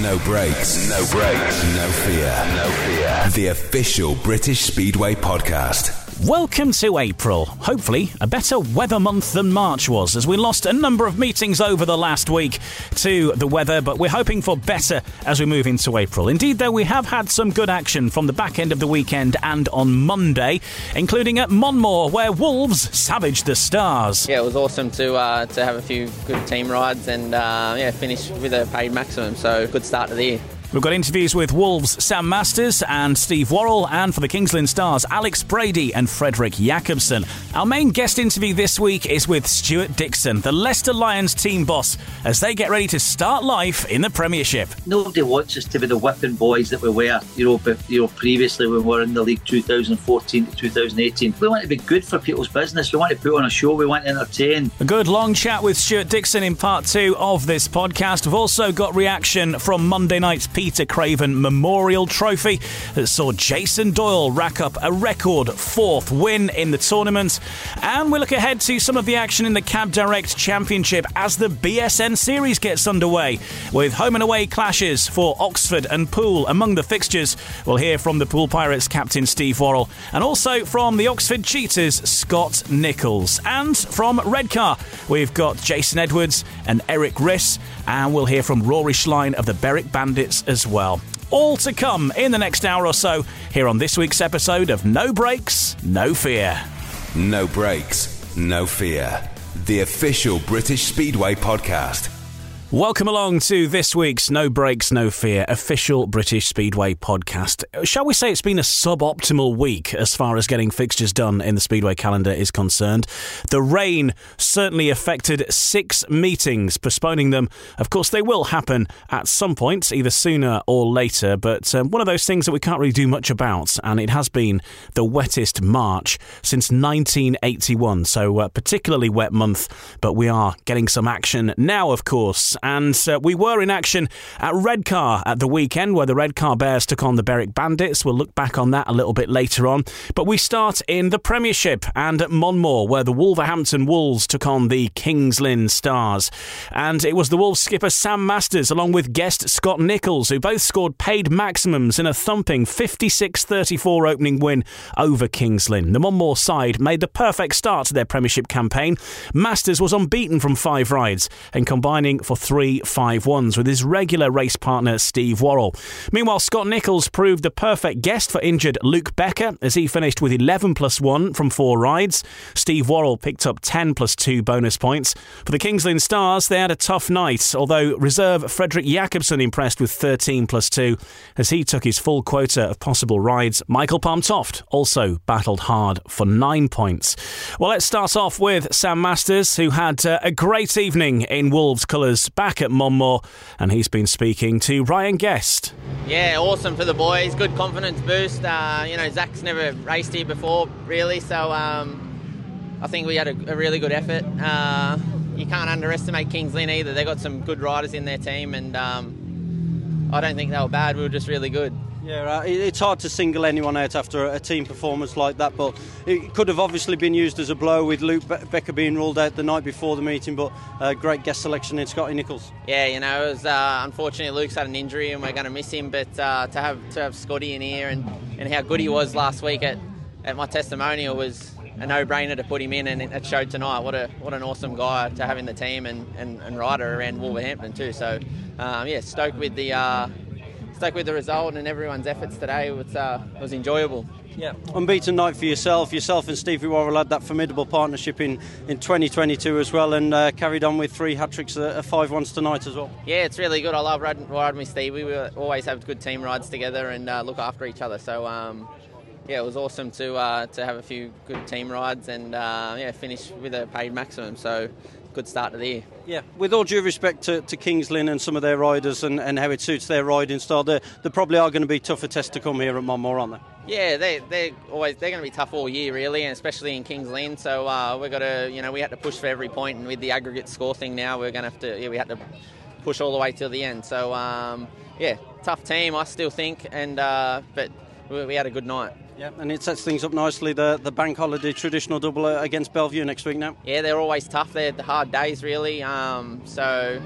No brakes, no brakes, no fear, no fear. The official British Speedway podcast. Welcome to April. Hopefully, a better weather month than March was, as we lost a number of meetings over the last week to the weather, but we're hoping for better as we move into April. Indeed, though, we have had some good action from the back end of the weekend and on Monday, including at Monmore, where Wolves savaged the Stars. Yeah, it was awesome to uh, to have a few good team rides and uh, yeah, finish with a paid maximum. So good start to the year. We've got interviews with Wolves' Sam Masters and Steve Worrall, and for the Kings Lynn Stars, Alex Brady and Frederik Jacobsen. Our main guest interview this week is with Stewart Dickson, the Leicester Lions team boss, as they get ready to start life in the Premiership. Nobody wants us to be the whipping boys that we were, you know, but you know, previously when we were in the league 2014 to 2018. We want to be good for people's business. We want to put on a show. We want to entertain. A good long chat with Stewart Dickson in part two of this podcast. We've also got reaction from Monday night's Peter Craven Memorial Trophy that saw Jason Doyle rack up a record fourth win in the tournament. And we look ahead to some of the action in the Cab Direct Championship as the BSN Series gets underway, with home and away clashes for Oxford and Poole among the fixtures. We'll hear from the Poole Pirates captain Steve Worrall, and also from the Oxford Cheetahs Scott Nicholls. And from Redcar, we've got Jason Edwards and Erik Riss, and we'll hear from Rory Schlein of the Berwick Bandits as well. All to come in the next hour or so here on this week's episode of No Brakes, No Fear. No Brakes, no fear. The official British Speedway podcast. Welcome along to this week's No Brakes, No Fear official British Speedway podcast. Shall we say it's been a suboptimal week as far as getting fixtures done in the Speedway calendar is concerned? The rain certainly affected six meetings, postponing them. Of course, they will happen at some point, either sooner or later, but um, one of those things that we can't really do much about, and it has been the wettest March since 1981. So, uh, particularly wet month, but we are getting some action now, of course. And uh, we were in action at Redcar at the weekend, where the Redcar Bears took on the Berwick Bandits. We'll look back on that a little bit later on. But we start in the Premiership and at Monmore, where the Wolverhampton Wolves took on the Kings Lynn Stars. And it was the Wolves skipper Sam Masters, along with guest Scott Nicholls, who both scored paid maximums in a thumping 56 34 opening win over Kings Lynn. The Monmore side made the perfect start to their Premiership campaign. Masters was unbeaten from five rides and combining for three five ones with his regular race partner Steve Worrall. Meanwhile, Scott Nicholls proved the perfect guest for injured Luke Becker as he finished with 11 plus 1 from four rides. Steve Worrall picked up 10 plus 2 bonus points. For the Kings Lynn Stars, they had a tough night, although reserve Frederik Jacobsen impressed with 13 plus 2 as he took his full quota of possible rides. Michael Palm Toft also battled hard for 9 points. Well, let's start off with Sam Masters, who had uh, a great evening in Wolves colours back at Monmore, and he's been speaking to Ryan Guest. Yeah, awesome for the boys. Good confidence boost. Uh, you know, Zach's never raced here before, really, so um, I think we had a, a really good effort. Uh, you can't underestimate Kings Lynn either. They've got some good riders in their team, and um, I don't think they were bad. We were just really good. Yeah, it's hard to single anyone out after a, team performance like that, but it could have obviously been used as a blow with Luke Be- Becker being ruled out the night before the meeting, but uh, great guest selection in Scotty Nicholls. Yeah, you know, it was uh, unfortunately Luke's had an injury and we're going to miss him, but uh, to have to have Scotty in here and, and how good he was last week at, at my testimonial was a no-brainer to put him in, and it showed tonight. What a what an awesome guy to have in the team and, and, and rider around Wolverhampton too. So um, yeah, stoked with the uh, stoked with the result and everyone's efforts today. It was, uh, it was enjoyable. Yeah, unbeaten night for yourself. Yourself and Stevie Worrall had that formidable partnership in, in 2022 as well, and uh, carried on with three hat tricks, uh, five ones tonight as well. Yeah, it's really good. I love riding, riding with Stevie. We always have good team rides together and uh, look after each other. So. Um, yeah, it was awesome to uh, to have a few good team rides and uh, yeah, finish with a paid maximum. So good start to the year. Yeah, with all due respect to, to Kings Lynn and some of their riders and, and how it suits their riding style, there probably are going to be tougher tests to come here at Monmore, aren't they? Yeah, they they're always they're going to be tough all year really, and especially in Kings Lynn. So uh, we've got to you know we had to push for every point, and with the aggregate score thing now, we're going to have to yeah we had to push all the way till the end. So um, yeah, tough team I still think, and uh, but we, we had a good night. Yeah, and it sets things up nicely. The the bank holiday traditional double against Belle Vue next week now. Yeah, they're always tough. They're the hard days really. Um, so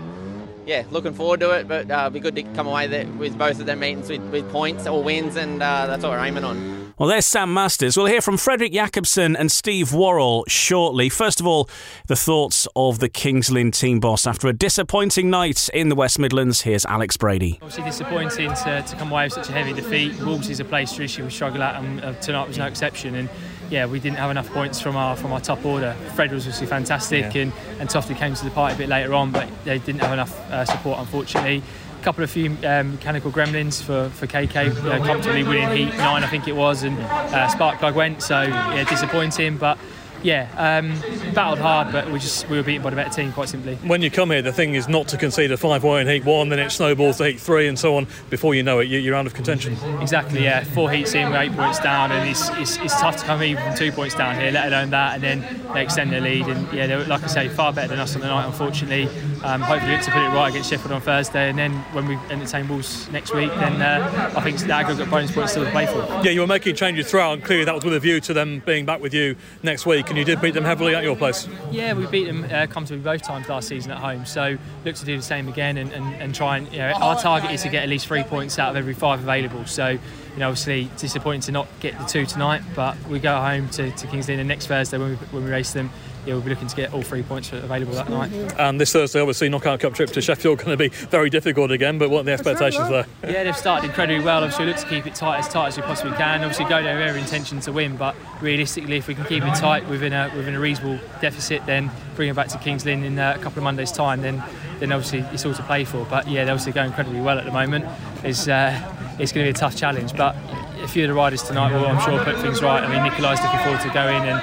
yeah, looking forward to it. But uh, it'll be good to come away with both of their meetings with, with points or wins, and uh, that's what we're aiming on. Well, there's Sam Masters. We'll hear from Frederik Jacobsen and Steve Worrall shortly. First of all, the thoughts of the Kings Lynn team boss after a disappointing night in the West Midlands. Here's Alex Brady. Obviously, disappointing to, to come away with such a heavy defeat. Wolves is a place traditionally we struggle at, and uh, tonight was no exception. And yeah, we didn't have enough points from our from our top order. Fred was obviously fantastic, yeah. and and Tofty came to the party a bit later on, but they didn't have enough uh, support, unfortunately couple of few um, mechanical gremlins for, for KK, uh, comfortably winning heat nine, I think it was, and uh, spark plug went. So yeah, disappointing, but yeah, um, battled hard, but we just we were beaten by the better team, quite simply. When you come here, the thing is not to concede a five way in heat one, then it snowballs to heat three, and so on. Before you know it, you're out of contention. Exactly, yeah. Four heats in, we're eight points down, and it's, it's, it's tough to come even from two points down here, let alone that, and then they extend their lead. And yeah, they were, like I say, far better than us on the night, unfortunately. Um, hopefully, look to put it right against Sheffield on Thursday, and then when we entertain Wolves next week, then uh, I think the aggregate bonus points still to play for. Yeah, you were making changes throughout, and clearly that was with a view to them being back with you next week, and you did beat them heavily at your place? Yeah, we beat them uh, comfortably both times last season at home. So look to do the same again and, and, and try and you know, our target is to get at least three points out of every five available. So you know, obviously disappointing to not get the two tonight, but we go home to, to Kings Lynn next Thursday when we, when we race them yeah, we'll be looking to get all three points available that night. And this Thursday, obviously, knockout cup trip to Sheffield going to be very difficult again. But what are the expectations there? Yeah, they've started incredibly well. Obviously, we look to keep it tight as tight as we possibly can. Obviously, go there with every intention to win. But realistically, if we can keep it tight within a within a reasonable deficit, then bring it back to Kings Lynn in uh, a couple of Mondays' time, then then obviously it's all to play for. But yeah, they're obviously going incredibly well at the moment. It's uh, it's going to be a tough challenge, but a few of the riders tonight will, I'm sure, put things right. I mean, Nikolai's looking forward to going and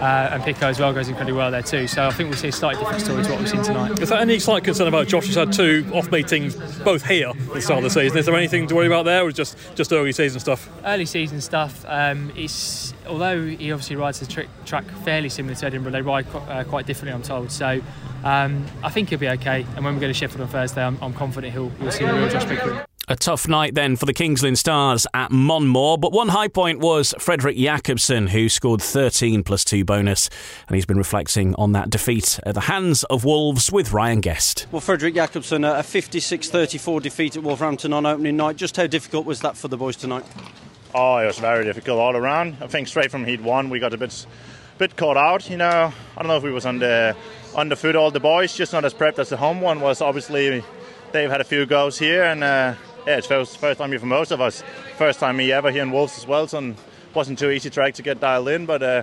uh, and Pico as well goes incredibly well there too. So I think we'll see a slightly different story to what we've seen tonight. Is there any slight concern about Josh? He's had two off meetings, both here at the start of the season. Is there anything to worry about there, or just just early season stuff? Early season stuff. Um, it's although he obviously rides the trick, track fairly similar to Edinburgh, they ride uh, quite differently, I'm told. So um, I think he'll be okay. And when we go to Sheffield on Thursday, I'm, I'm confident he'll, he'll see the real Josh Pickering. A tough night then for the Kings Lynn Stars at Monmore, but one high point was Frederik Jacobsen, who scored 13 plus 2 bonus, and he's been reflecting on that defeat at the hands of Wolves with Ryan Guest. Well, Frederik Jacobsen, a 56 34 defeat at Wolverhampton on opening night. Just how difficult was that for the boys tonight? Oh, it was very difficult all around. I think straight from heat one, we got a bit, bit caught out. You know, I don't know if we was on the on the foot all the boys, just not as prepped as the home one was. Obviously, they've had a few goes here, and uh, yeah, it's first first time here for most of us. First time me ever here in Wolves as well, so wasn't too easy track to get dialed in, but uh,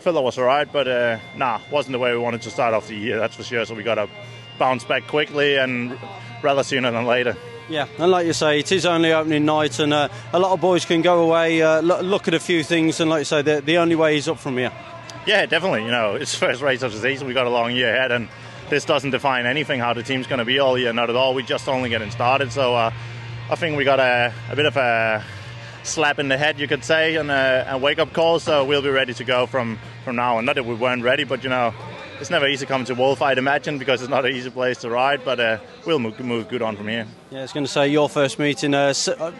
filler was alright. But uh, nah, wasn't the way we wanted to start off the year. That's for sure. So we got to bounce back quickly and rather sooner than later. Yeah, and like you say, it is only opening night, and uh, a lot of boys can go away, uh, look at a few things, and like you say, the, the only way is up from here. Yeah, definitely. You know, it's first race of the season. We got a long year ahead, and this doesn't define anything how the team's going to be all year. Not at all. We're just only getting started. So uh, I think we got a, a bit of a slap in the head, you could say, and a, a wake up call. So we'll be ready to go from, from now on. Not that we weren't ready, but you know, it's never easy coming to Wolf, I'd imagine, because it's not an easy place to ride. But uh, we'll move, move, good on from here. Yeah, I was going to say your first meeting, uh,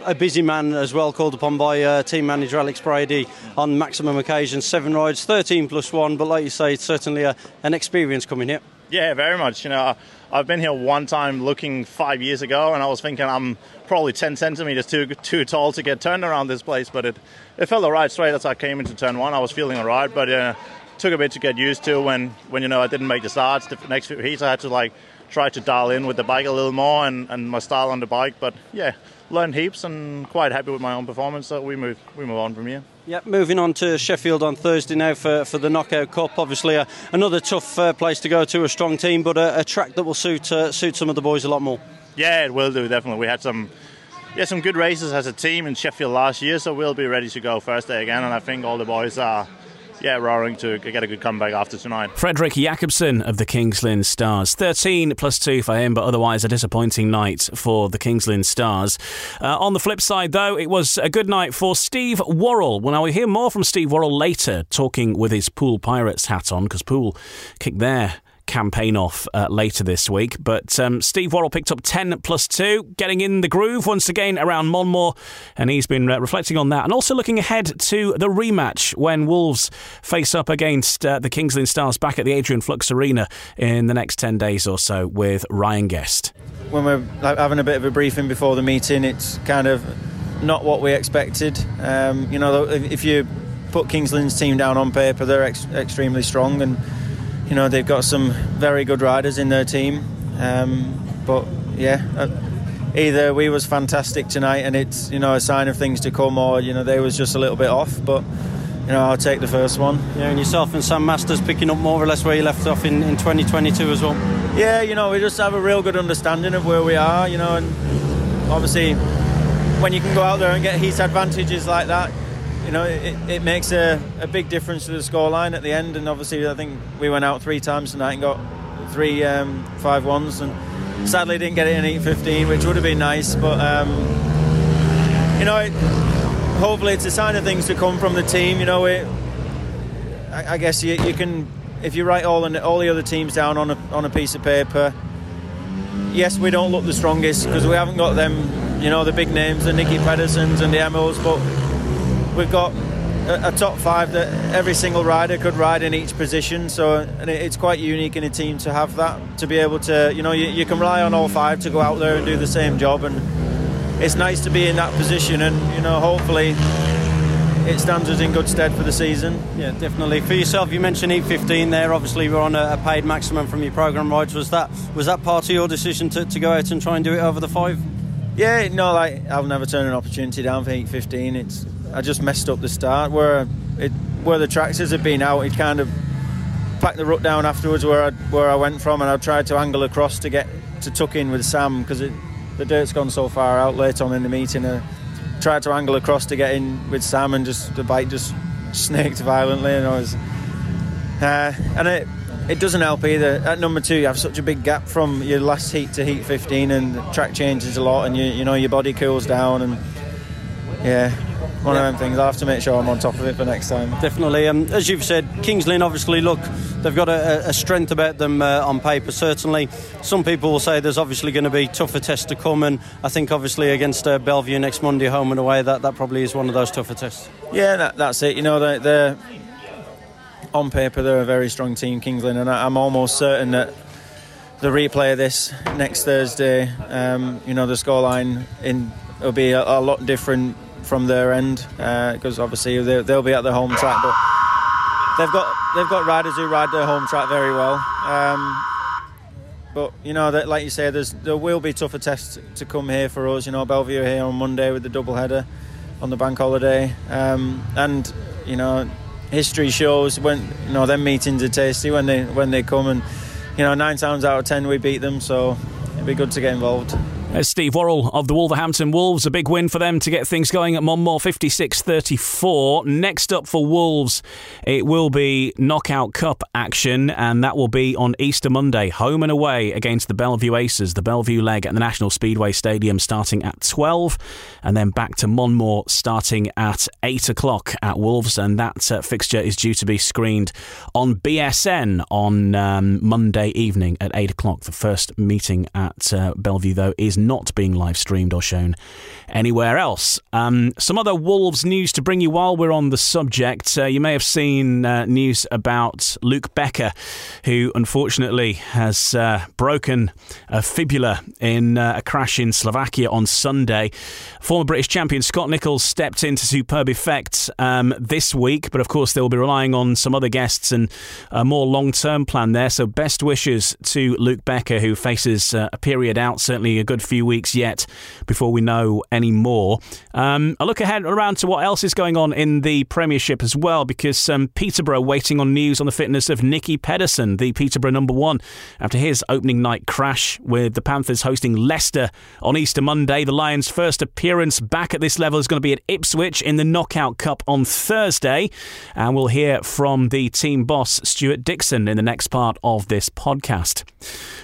a busy man as well, called upon by uh, team manager Alex Brady on maximum occasions, seven rides, 13 plus one. But like you say, it's certainly a, an experience coming here. Yeah, very much. You know, I've been here one time looking five years ago, and I was thinking I'm probably 10 centimeters too too tall to get turned around this place. But it it felt alright straight as I came into turn one. I was feeling alright, but uh, took a bit to get used to when when you know I didn't make the starts. The next few heats I had to like try to dial in with the bike a little more and, and my style on the bike. But yeah, learned heaps and quite happy with my own performance. So we move we move on from here. Yeah, moving on to Sheffield on Thursday now for, for the Knockout Cup. Obviously, uh, another tough uh, place to go to, a strong team, but a, a track that will suit uh, suit some of the boys a lot more. Yeah, it will do definitely. We had some yeah some good races as a team in Sheffield last year, so we'll be ready to go Thursday again. And I think all the boys are yeah, roaring to get a good comeback after tonight. Frederik Jacobsen of the Kings Lynn Stars. 13 plus 2 for him, but otherwise a disappointing night for the Kings Lynn Stars. Uh, on the flip side, though, it was a good night for Steve Worrall. Well, now we hear more from Steve Worrall later, talking with his Poole Pirates hat on, because Poole kicked their campaign off uh, later this week. But um, Steve Worrall picked up 10 plus 2, getting in the groove once again around Monmore, and he's been uh, reflecting on that and also looking ahead to the rematch when Wolves face up against uh, the Kings Lynn Stars back at the Adrian Flux Arena in the next 10 days or so with Ryan Guest. When we're having a bit of a briefing before the meeting, it's kind of not what we expected. Um, you know, if you put Kings Lynn's team down on paper, they're ex- extremely strong and you know they've got some very good riders in their team. Um, but yeah, uh, either we was fantastic tonight and it's you know a sign of things to come, or you know they was just a little bit off. But you know I'll take the first one. Yeah, and yourself and Sam Masters picking up more or less where you left off in, in 2022 as well. Yeah, you know we just have a real good understanding of where we are. You know, and obviously when you can go out there and get heat advantages like that, you know, it, it makes a, a big difference to the scoreline at the end. And obviously, I think we went out three times tonight and got three um, five ones, and sadly didn't get it in 8:15, which would have been nice. But um, you know, it, hopefully it's a sign of things to come from the team. You know, it, I, I guess you, you, can if you write all all the other teams down on a on a piece of paper. Yes, we don't look the strongest because we haven't got them, you know, the big names, the Nicki Pedersens and the Emmos, but we've got a, a, top five that every single rider could ride in each position. So and it's quite unique in a team to have that to be able to you know you, you, can rely on all five to go out there and do the same job. And it's nice to be in that position. And you know hopefully it stands us in good stead for the season. Yeah, definitely. For yourself, you mentioned 8:15 there. Obviously, we're on a, a, paid maximum from your program rides. Was that was that part of your decision to, to go out and try and do it over the five? Yeah, no, like I'll never turn an opportunity down for 8:15. It's I just messed up the start where it where the tractors had been out. He kind of packed the rut down afterwards where I where I went from, and I tried to angle across to get to tuck in with Sam because the dirt's gone so far out late on in the meeting. I tried to angle across to get in with Sam, and just the bike just snaked violently, and I was uh, and it. It doesn't help either. At number two, you have such a big gap from your last heat to heat 15, and track changes a lot, and you you know your body cools down, and yeah, one yeah. of them things. I have to make sure I'm on top of it for next time. Definitely. Um, as you've said, Kings Lynn obviously look they've got a, a strength about them uh, on paper. Certainly, some people will say there's obviously going to be tougher tests to come, and I think obviously against uh, Belle Vue next Monday, home and away, that, that probably is one of those tougher tests. Yeah, that, that's it. You know, they're, they're, on paper they're a very strong team, Kings Lynn, and I, I'm almost certain that the replay of this next Thursday, um, you know, the scoreline in will be a, a lot different from their end because uh, obviously they, will be at their home track, but they've got they've got riders who ride their home track very well. Um, but you know that, like you say, there will be tougher tests to come here for us. You know, Belle Vue here on Monday with the double header on the bank holiday, um, and you know, history shows when you know them meetings are tasty when they when they come, and you know, nine times out of ten we beat them, so it'd be good to get involved. As Steve Worrall of the Wolverhampton Wolves, a big win for them to get things going at Monmore 56 34. Next up for Wolves, it will be Knockout Cup action, and that will be on Easter Monday, home and away against the Belle Vue Aces, the Belle Vue leg at the National Speedway Stadium starting at 12, and then back to Monmore starting at 8 o'clock at Wolves, and that uh, fixture is due to be screened on BSN on um, Monday evening at 8 o'clock. The first meeting at uh, Belle Vue, though, is not being live streamed or shown anywhere else. Um, some other Wolves news to bring you while we're on the subject. Uh, you may have seen uh, news about Luke Becker, who unfortunately has uh, broken a fibula in uh, a crash in Slovakia on Sunday. Former British champion Scott Nicholls stepped into superb effect um, this week, but of course they will be relying on some other guests and a more long term plan there. So best wishes to Luke Becker, who faces uh, a period out, certainly a good few weeks yet before we know any more. Um, a look ahead around to what else is going on in the Premiership as well, because um, Peterborough waiting on news on the fitness of Nicki Pedersen, the Peterborough number one, after his opening night crash with the Panthers hosting Leicester on Easter Monday. The Lions' first appearance back at this level is going to be at Ipswich in the Knockout Cup on Thursday, and we'll hear from the team boss Stewart Dickson in the next part of this podcast.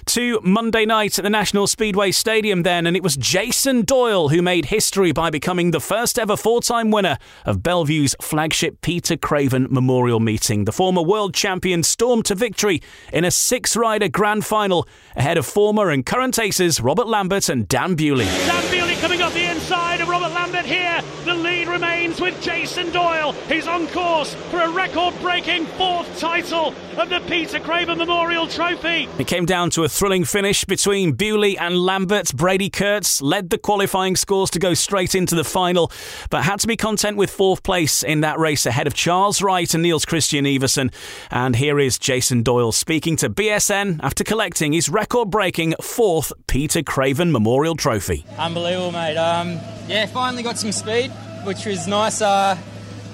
To Monday night at the National Speedway Stadium, then, and it was Jason Doyle who made history by becoming the first ever four time winner of Belle Vue's flagship Peter Craven Memorial Meeting. The former world champion stormed to victory in a six rider grand final ahead of former and current aces Robert Lambert and Dan Bewley. Dan Bewley coming up the inside of Robert Lambert here. The lead remains with Jason Doyle. He's on course for a record breaking fourth title of the Peter Craven Memorial Trophy. It came down to a thrilling finish between Bewley and Lambert. Brady Kurtz led the qualifying scores to go straight into the final, but had to be content with fourth place in that race ahead of Charles Wright and Niels Kristian Iversen. And here is Jason Doyle speaking to BSN after collecting his record breaking fourth Peter Craven Memorial Trophy. Unbelievable, mate. Um, yeah, finally got some speed, which was nice. Uh,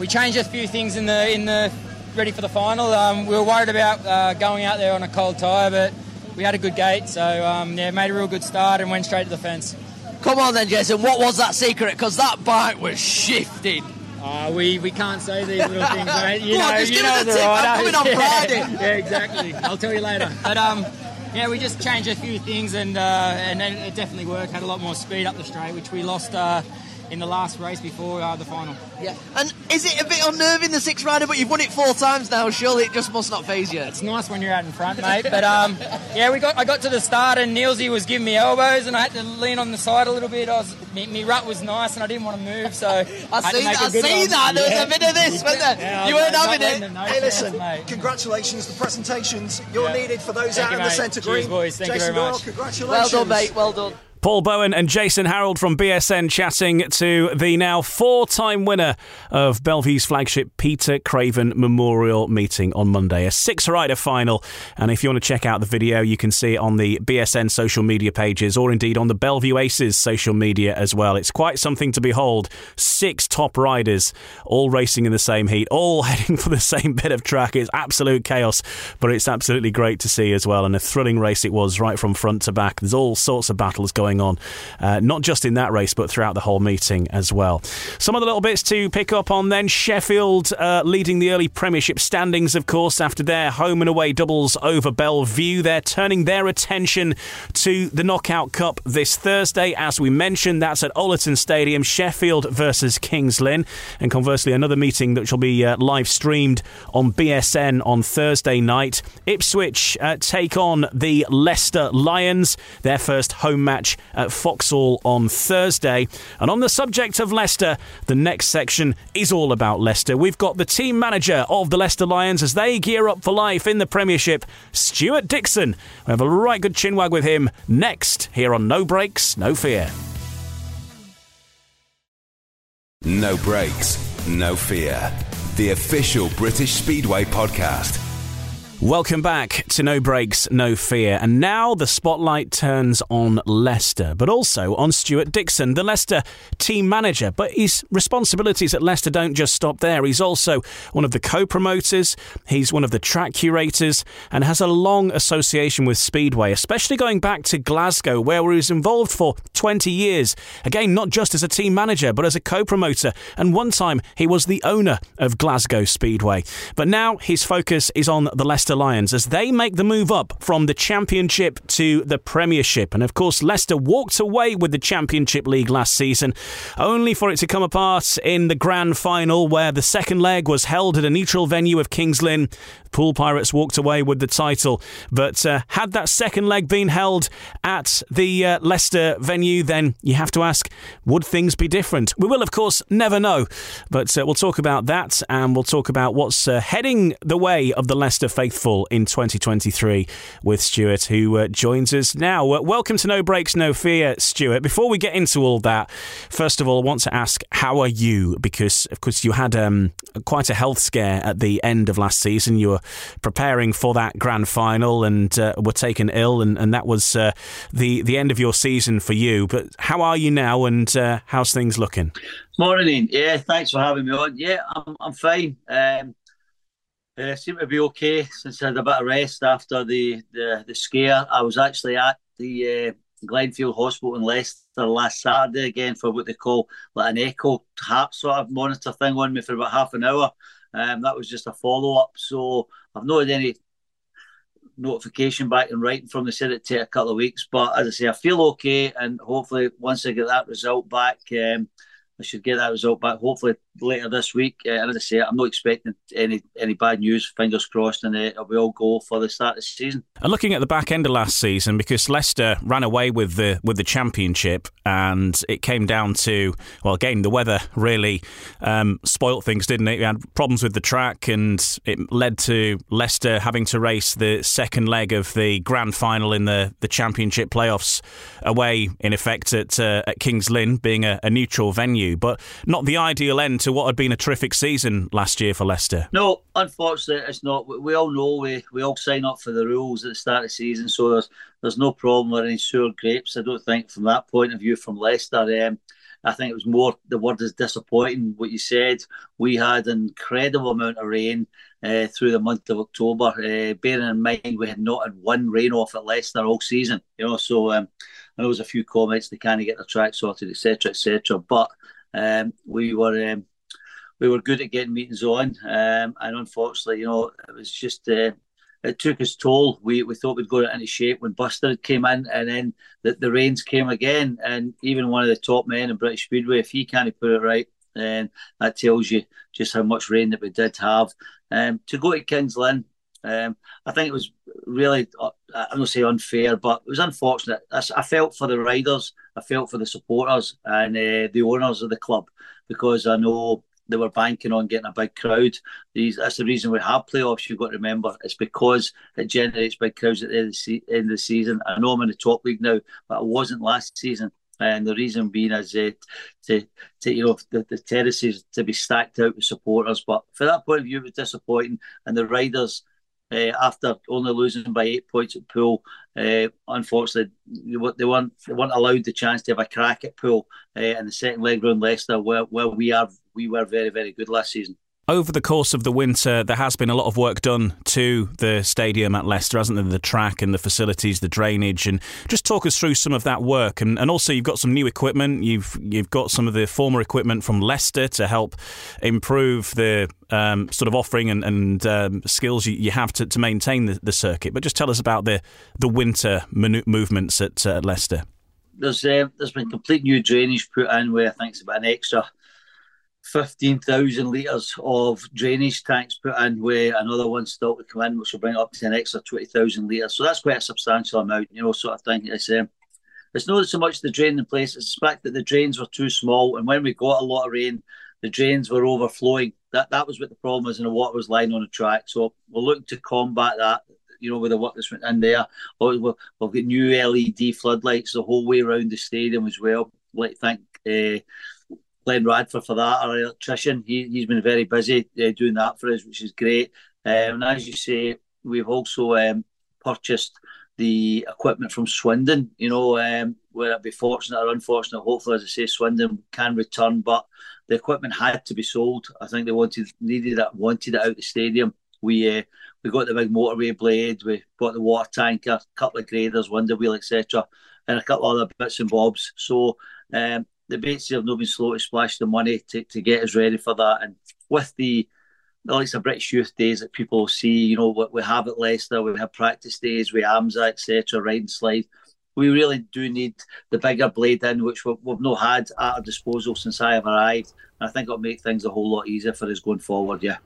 we changed a few things in the in the ready for the final. Um, we were worried about uh, going out there on a cold tyre, but we had a good gate, so um, yeah, made a real good start and went straight to the fence. Come on then, Jason. What was that secret? Because that bike was shifting. Uh, we, we can't say these little things, mate. You on, know, you give know the. I'm coming on yeah, Friday. Yeah, exactly. I'll tell you later. But um, yeah, we just changed a few things, and uh, and then it definitely worked. Had a lot more speed up the straight, which we lost uh, in the last race before uh, the final. Yeah. And is it a bit unnerving the six rider? But you've won it four times now. Surely it just must not phase you. It's nice when you're out in front, mate. But um, yeah, we got I got to the start and Nielsy was giving me elbows and I had to lean on the side a little bit. I was me, me rut was nice and I didn't want to move, so I, I see to that. I a see one. that. There was a bit of this, wasn't there? Yeah, you weren't having it. them know. Hey, listen, mate. congratulations. The presentations you're Yeah. needed for those Thank out you, in the mate. centre Cheers, boys. Thank you Jason very Doyle, much. congratulations. Well done, mate. Well done. Paul Bowen and Jason Harold from BSN chatting to the now four time winner of Belle Vue's flagship Peter Craven Memorial meeting on Monday. A six rider final. And if you want to check out the video, you can see it on the BSN social media pages or indeed on the Bellevue Aces social media as well. It's quite something to behold. Six top riders all racing in the same heat, all heading for the same bit of track. It's absolute chaos, but it's absolutely great to see as well. And a thrilling race it was right from front to back. There's all sorts of battles going on, uh, not just in that race, but throughout the whole meeting as well. Some other little bits to pick up on then. Sheffield uh, leading the early Premiership standings, of course, after their home and away doubles over Belle Vue. They're turning their attention to the Knockout Cup this Thursday. As we mentioned, that's at Owlerton Stadium, Sheffield versus Kings Lynn. And conversely, another meeting that shall be uh, live streamed on BSN on Thursday night. Ipswich uh, take on the Leicester Lions, their first home match at Foxhall on Thursday. And on the subject of Leicester, the next section is all about Leicester. We've got the team manager of the Leicester Lions as they gear up for life in the Premiership, Stewart Dickson. We have a right good chinwag with him next here on No Brakes, No Fear. No Brakes, no fear. The official British Speedway podcast. Welcome back to No Brakes, No Fear. And now the spotlight turns on Leicester, but also on Stewart Dickson, the Leicester team manager. But his responsibilities at Leicester don't just stop there. He's also one of the co promoters, he's one of the track curators, and has a long association with Speedway, especially going back to Glasgow, where he was involved for 20 years. Again, not just as a team manager, but as a co promoter. And one time he was the owner of Glasgow Speedway. But now his focus is on the Leicester Leicester Lions as they make the move up from the Championship to the Premiership. And of course, Leicester walked away with the Championship League last season, only for it to come apart in the grand final where the second leg was held at a neutral venue of Kings Lynn. Poole Pirates walked away with the title. But uh, had that second leg been held at the uh, Leicester venue, then you have to ask, would things be different? We will, of course, never know. But uh, we'll talk about that and we'll talk about what's uh, heading the way of the Leicester faithful in 2023 with Stewart, who uh, joins us now. Uh, welcome to No Brakes, No Fear, Stewart. Before we get into all that, first of all, I want to ask, how are you? Because, of course, you had um, quite a health scare at the end of last season. You were preparing for that grand final and uh, were taken ill, and, and that was uh, the, the end of your season for you. But how are you now, and uh, how's things looking? Morning. Yeah, thanks for having me on. Yeah, I'm, I'm fine. Um, I seem to be okay since I had a bit of rest after the, the, the scare. I was actually at the uh, Glenfield Hospital in Leicester last Saturday again for what they call like an echo heart sort of monitor thing on me for about half an hour. Um, that was just a follow up. So I've not had any notification back in writing from the said it take a couple of weeks. But as I say, I feel okay, and hopefully once I get that result back, um, I should get that result back hopefully later this week. Uh, as I say, I'm not expecting any any bad news. Fingers crossed, and uh, we all go for the start of the season. And looking at the back end of last season, because Leicester ran away with the with the championship, and it came down to well, again, the weather really um, spoilt things, didn't it? We had problems with the track, and it led to Leicester having to race the second leg of the grand final in the the championship playoffs away, in effect at uh, at Kings Lynn, being a, a neutral venue, but not the ideal end to what had been a terrific season last year for Leicester. No, unfortunately, it's not. We all know we, we all sign up for the rules at the start of the season, so there's there's no problem with any sour grapes. I don't think from that point of view from Leicester. Um, I think it was more the word is disappointing. What you said, we had an incredible amount of rain uh, through the month of October. Uh, bearing in mind we had not had one rain off at Leicester all season, you know. So um, there was a few comments they can't get their track sorted, etc., etc. But um, we were um, we were good at getting meetings on, um, and unfortunately, you know, it was just uh, it took its toll. We we thought we'd it into shape when Buster came in, and then the, the rains came again. And even one of the top men in British Speedway, if he can't put it right, then that tells you just how much rain that we did have. Um, to go to Kings Lynn, um, I think it was really, uh, I'm going say unfair, but it was unfortunate. I, I, felt for the riders, I felt for the supporters and uh, the owners of the club because I know they were banking on getting a big crowd. These, that's the reason we have playoffs. You've got to remember it's because it generates big crowds at the end of the, end of the season. I know I'm in the top league now, but I wasn't last season. And the reason being is uh, to, to you know the, the terraces to be stacked out with supporters. But for that point of view, it was disappointing. And the riders, uh, after only losing by eight points at Poole, uh, unfortunately they weren't they weren't allowed the chance to have a crack at Poole uh, in the second leg round Leicester, where where we are we were very very good last season over the course of the winter, there has been a lot of work done to the stadium at Leicester, hasn't there? The track and the facilities, the drainage, and just talk us through some of that work. And, and also, you've got some new equipment. You've you've got some of the former equipment from Leicester to help improve the um, sort of offering and, and um, skills you, you, have to, to maintain the, the, circuit. But just tell us about the the winter movements at uh, Leicester. There's uh, there's been complete new drainage put in where I think it's about an extra 15,000 litres of drainage tanks put in, where another one still to come in, which will bring up to an extra 20,000 litres. So that's quite a substantial amount, you know, sort of thing. It's, um, it's not so much the drain in place, it's the fact that the drains were too small. And when we got a lot of rain, the drains were overflowing. That that was what the problem was, and the water was lying on the track. So we're looking to combat that you know, with the work that's went in there. We've got new LED floodlights the whole way around the stadium as well. Like thank uh, Glenn Radford for that, our electrician. He, he's been very busy uh, doing that for us, which is great. Um, and as you say, we've also um, purchased the equipment from Swindon, you know, um, whether it be fortunate or unfortunate. Hopefully, as I say, Swindon can return, but the equipment had to be sold. I think they wanted needed it, wanted it out of the stadium. We uh, we got the big motorway blade, we bought the water tanker, a couple of graders, window wheel, etc., and a couple of other bits and bobs. So um, the Batesy have not been slow to splash the money to, to get us ready for that. And with the likes of British Youth Days that people see, you know, what we have at Leicester, we have practice days, we AMSA, etc., ride and slide. We really do need the bigger blade in, which we've, we've not had at our disposal since I have arrived. And I think it'll make things a whole lot easier for us going forward, yeah.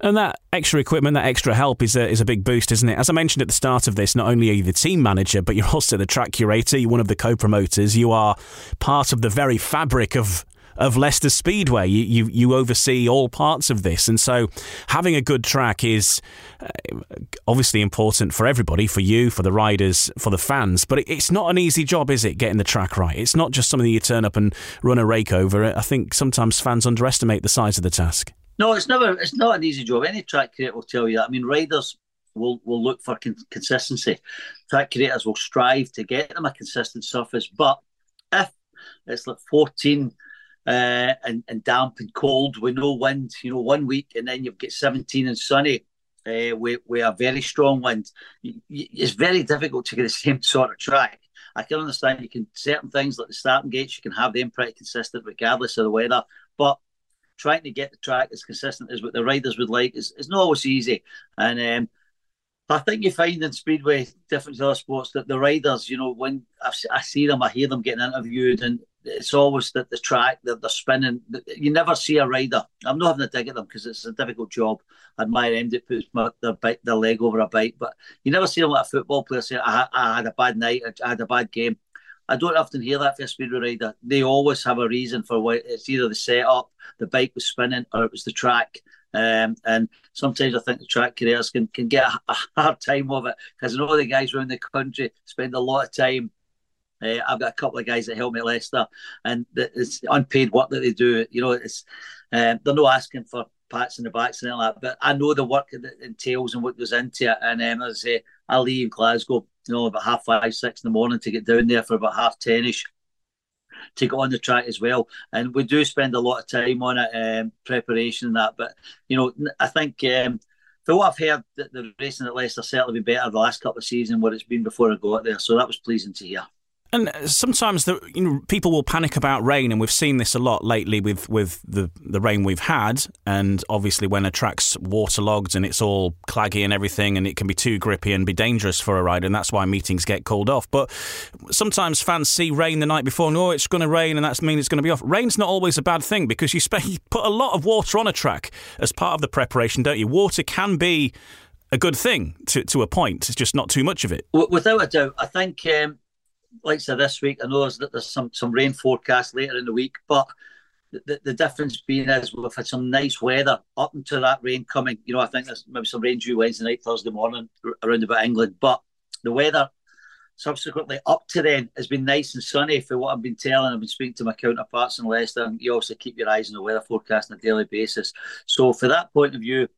And that extra equipment, that extra help is a, is a big boost, isn't it? As I mentioned at the start of this, not only are you the team manager, but you're also the track curator, you're one of the co promoters, you are part of the very fabric of of Leicester Speedway. You, you, you oversee all parts of this, and so having a good track is uh, obviously important for everybody, for you, for the riders, for the fans. But it's not an easy job, is it? Getting the track right. It's not just something you turn up and run a rake over. I think sometimes fans underestimate the size of the task. No, it's never. It's not an easy job. Any track creator will tell you that. I mean, riders will will look for con- consistency. Track creators will strive to get them a consistent surface. But if it's like fourteen uh, and and damp and cold with no wind, you know, one week, and then you've got seventeen and sunny. Uh, with, with a very strong wind, it's very difficult to get the same sort of track. I can understand you can certain things like the starting gates, you can have them pretty consistent regardless of the weather. But trying to get the track as consistent as what the riders would like is, is not always easy. And um, I think you find in Speedway, different to other sports, that the riders, you know, when I, I see them, I hear them getting interviewed, and it's always that the track that they're spinning. You never see a rider. I'm not having to dig at them because it's a difficult job. I admire them that puts their, bike, their leg over a bike, but you never see them like a football player say, I, I had a bad night, I had a bad game. I don't often hear that for a speedway rider. They always have a reason for why it's either the setup, the bike was spinning, or it was the track. Um, and sometimes I think the track careers can, can get a, a hard time of it because I know the guys around the country spend a lot of time. Uh, I've got a couple of guys that help me at Leicester, and it's unpaid work that they do. You know, it's um, they're not asking for pats in the backs and all that, but I know the work that entails and what goes into it. And um, as I say, I leave Glasgow you know, about half five, six in the morning to get down there for about half tenish to get on the track as well. And we do spend a lot of time on it, um, preparation and that. But you know, I think um, for what I've heard, the racing at Leicester certainly been better the last couple of seasons what it's been before I got there. So that was pleasing to hear. And sometimes the, you know, people will panic about rain, and we've seen this a lot lately with, with the, the rain we've had. And obviously, when a track's waterlogged and it's all claggy and everything, and it can be too grippy and be dangerous for a rider, and that's why meetings get called off. But sometimes fans see rain the night before and, oh, it's going to rain, and that means it's going to be off. Rain's not always a bad thing because you, you put a lot of water on a track as part of the preparation, don't you? Water can be a good thing to, to a point, it's just not too much of it. Without a doubt, I think. Um like so this week, I know there's, there's some, some rain forecast later in the week, but the, the difference being is we've had some nice weather up until that rain coming. You know, I think there's maybe some rain due Wednesday night, Thursday morning around about England, but the weather subsequently up to then has been nice and sunny for what I've been telling. I've been speaking to my counterparts in Leicester, and you also keep your eyes on the weather forecast on a daily basis. So, for that point of view,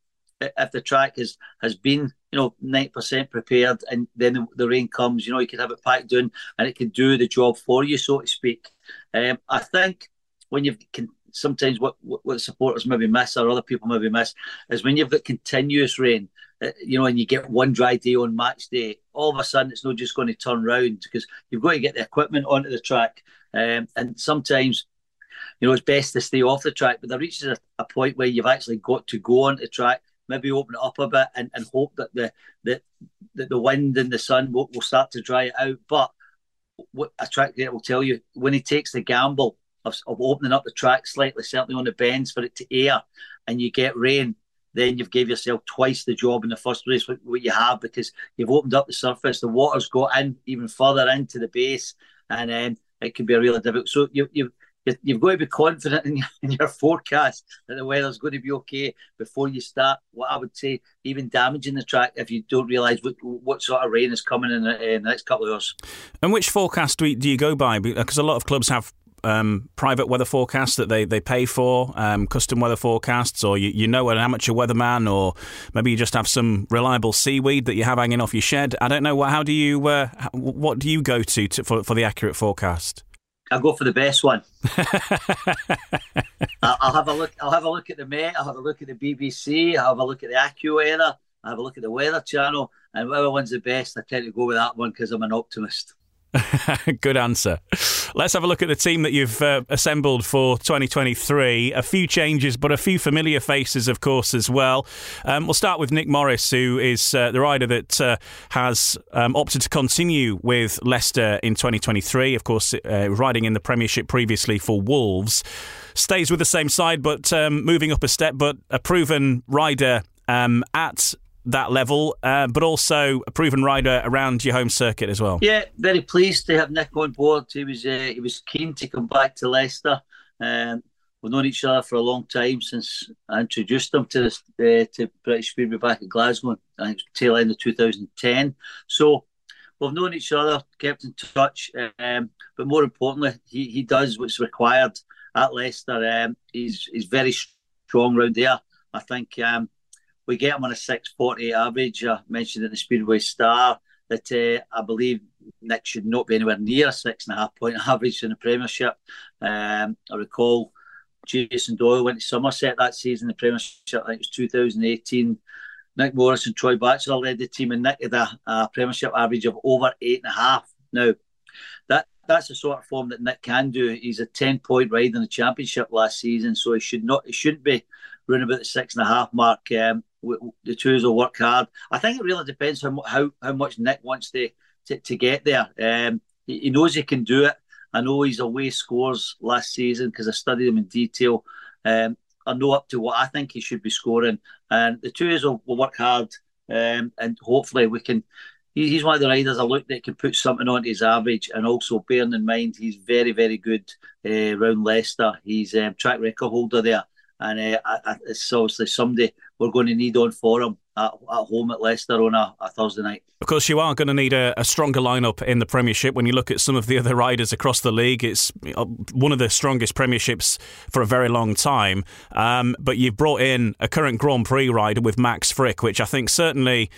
if the track has has been you know ninety percent prepared and then the, the, rain comes, you know you could have it packed in and it can do the job for you, so to speak. Um, I think when you've can, sometimes what, what supporters maybe miss or other people maybe miss is when you've got continuous rain. Uh, you know, and you get one dry day on match day, all of a sudden it's not just going to turn round because you've got to get the equipment onto the track. Um, and sometimes you know, it's best to stay off the track, but there reaches a, a, point where you've actually got to go on the track maybe open it up a bit and, and hope that the, the that the wind and the sun will, will start to dry it out. But what a track creator will tell you when he takes the gamble of, of opening up the track slightly, certainly on the bends for it to air, and you get rain, then you've gave yourself twice the job in the first race what, what you have because you've opened up the surface, the water's got in even further into the base, and then um, it can be a really difficult. So you you you've got to be confident in your, in your forecast that the weather's going to be okay before you start. What I would say, even damaging the track if you don't realise what, what sort of rain is coming in the, in the next couple of hours. And which forecast do you go by? Because a lot of clubs have um, private weather forecasts that they, they pay for, um, custom weather forecasts, or you, you know an amateur weatherman, or maybe you just have some reliable seaweed that you have hanging off your shed. I don't know. How do you? Uh, what do you go to, to for, for the accurate forecast? I'll go for the best one. I'll have a look. I'll have a look at the Met. I'll have a look at the BBC. I'll have a look at the AccuWeather. I'll have a look at the Weather Channel, and whatever one's the best, I tend to go with that one because I'm an optimist. Good answer. Let's have a look at the team that you've uh, assembled for 2023. A few changes, but a few familiar faces, of course, as well. Um, we'll start with Nick Morris, who is uh, the rider that uh, has um, opted to continue with Leicester in 2023. Of course, uh, riding in the Premiership previously for Wolves. Stays with the same side, but um, moving up a step, but a proven rider um, at that level, uh, but also a proven rider around your home circuit as well. Yeah, very pleased to have Nick on board. He was uh, he was keen to come back to Leicester. Um, we've known each other for a long time since I introduced him to uh, to British Speedway back at Glasgow. I think tail end of 2010. So we've known each other, kept in touch. Um, but more importantly, he, he does what's required at Leicester. Um, he's he's very strong round there. I think um, we get him on a 640 average. I mentioned in the Speedway Star that uh, I believe Nick should not be anywhere near a six and a half point average in the Premiership. Um, I recall Jason Doyle went to Somerset that season in the Premiership, I think it was 2018. Nick Morris and Troy Batchelor led the team, and Nick had a, a Premiership average of over eight and a half. Now, that that's the sort of form that Nick can do. He's a 10 point ride in the Championship last season, so he should not, he shouldn't be running about the six and a half mark. Um, the twos will work hard. I think it really depends how how, how much Nick wants to to, to get there. Um, he, he, knows he can do it. I know he's away scores last season because I studied him in detail. Um, I know up to what I think he should be scoring, and the twos will, will work hard. Um, and hopefully we can. He, he's one of the riders I look that can put something on his average, and also bearing in mind he's very very good uh, around Leicester. He's um, track record holder there and uh, I, I, it's obviously somebody we're going to need on for him at, at home at Leicester on a, a, Thursday night. Of course, you are going to need a, a, stronger lineup in the Premiership. When you look at some of the other riders across the league, it's one of the strongest Premierships for a very long time. Um, but you've brought in a current Grand Prix rider with Max Fricke, which I think certainly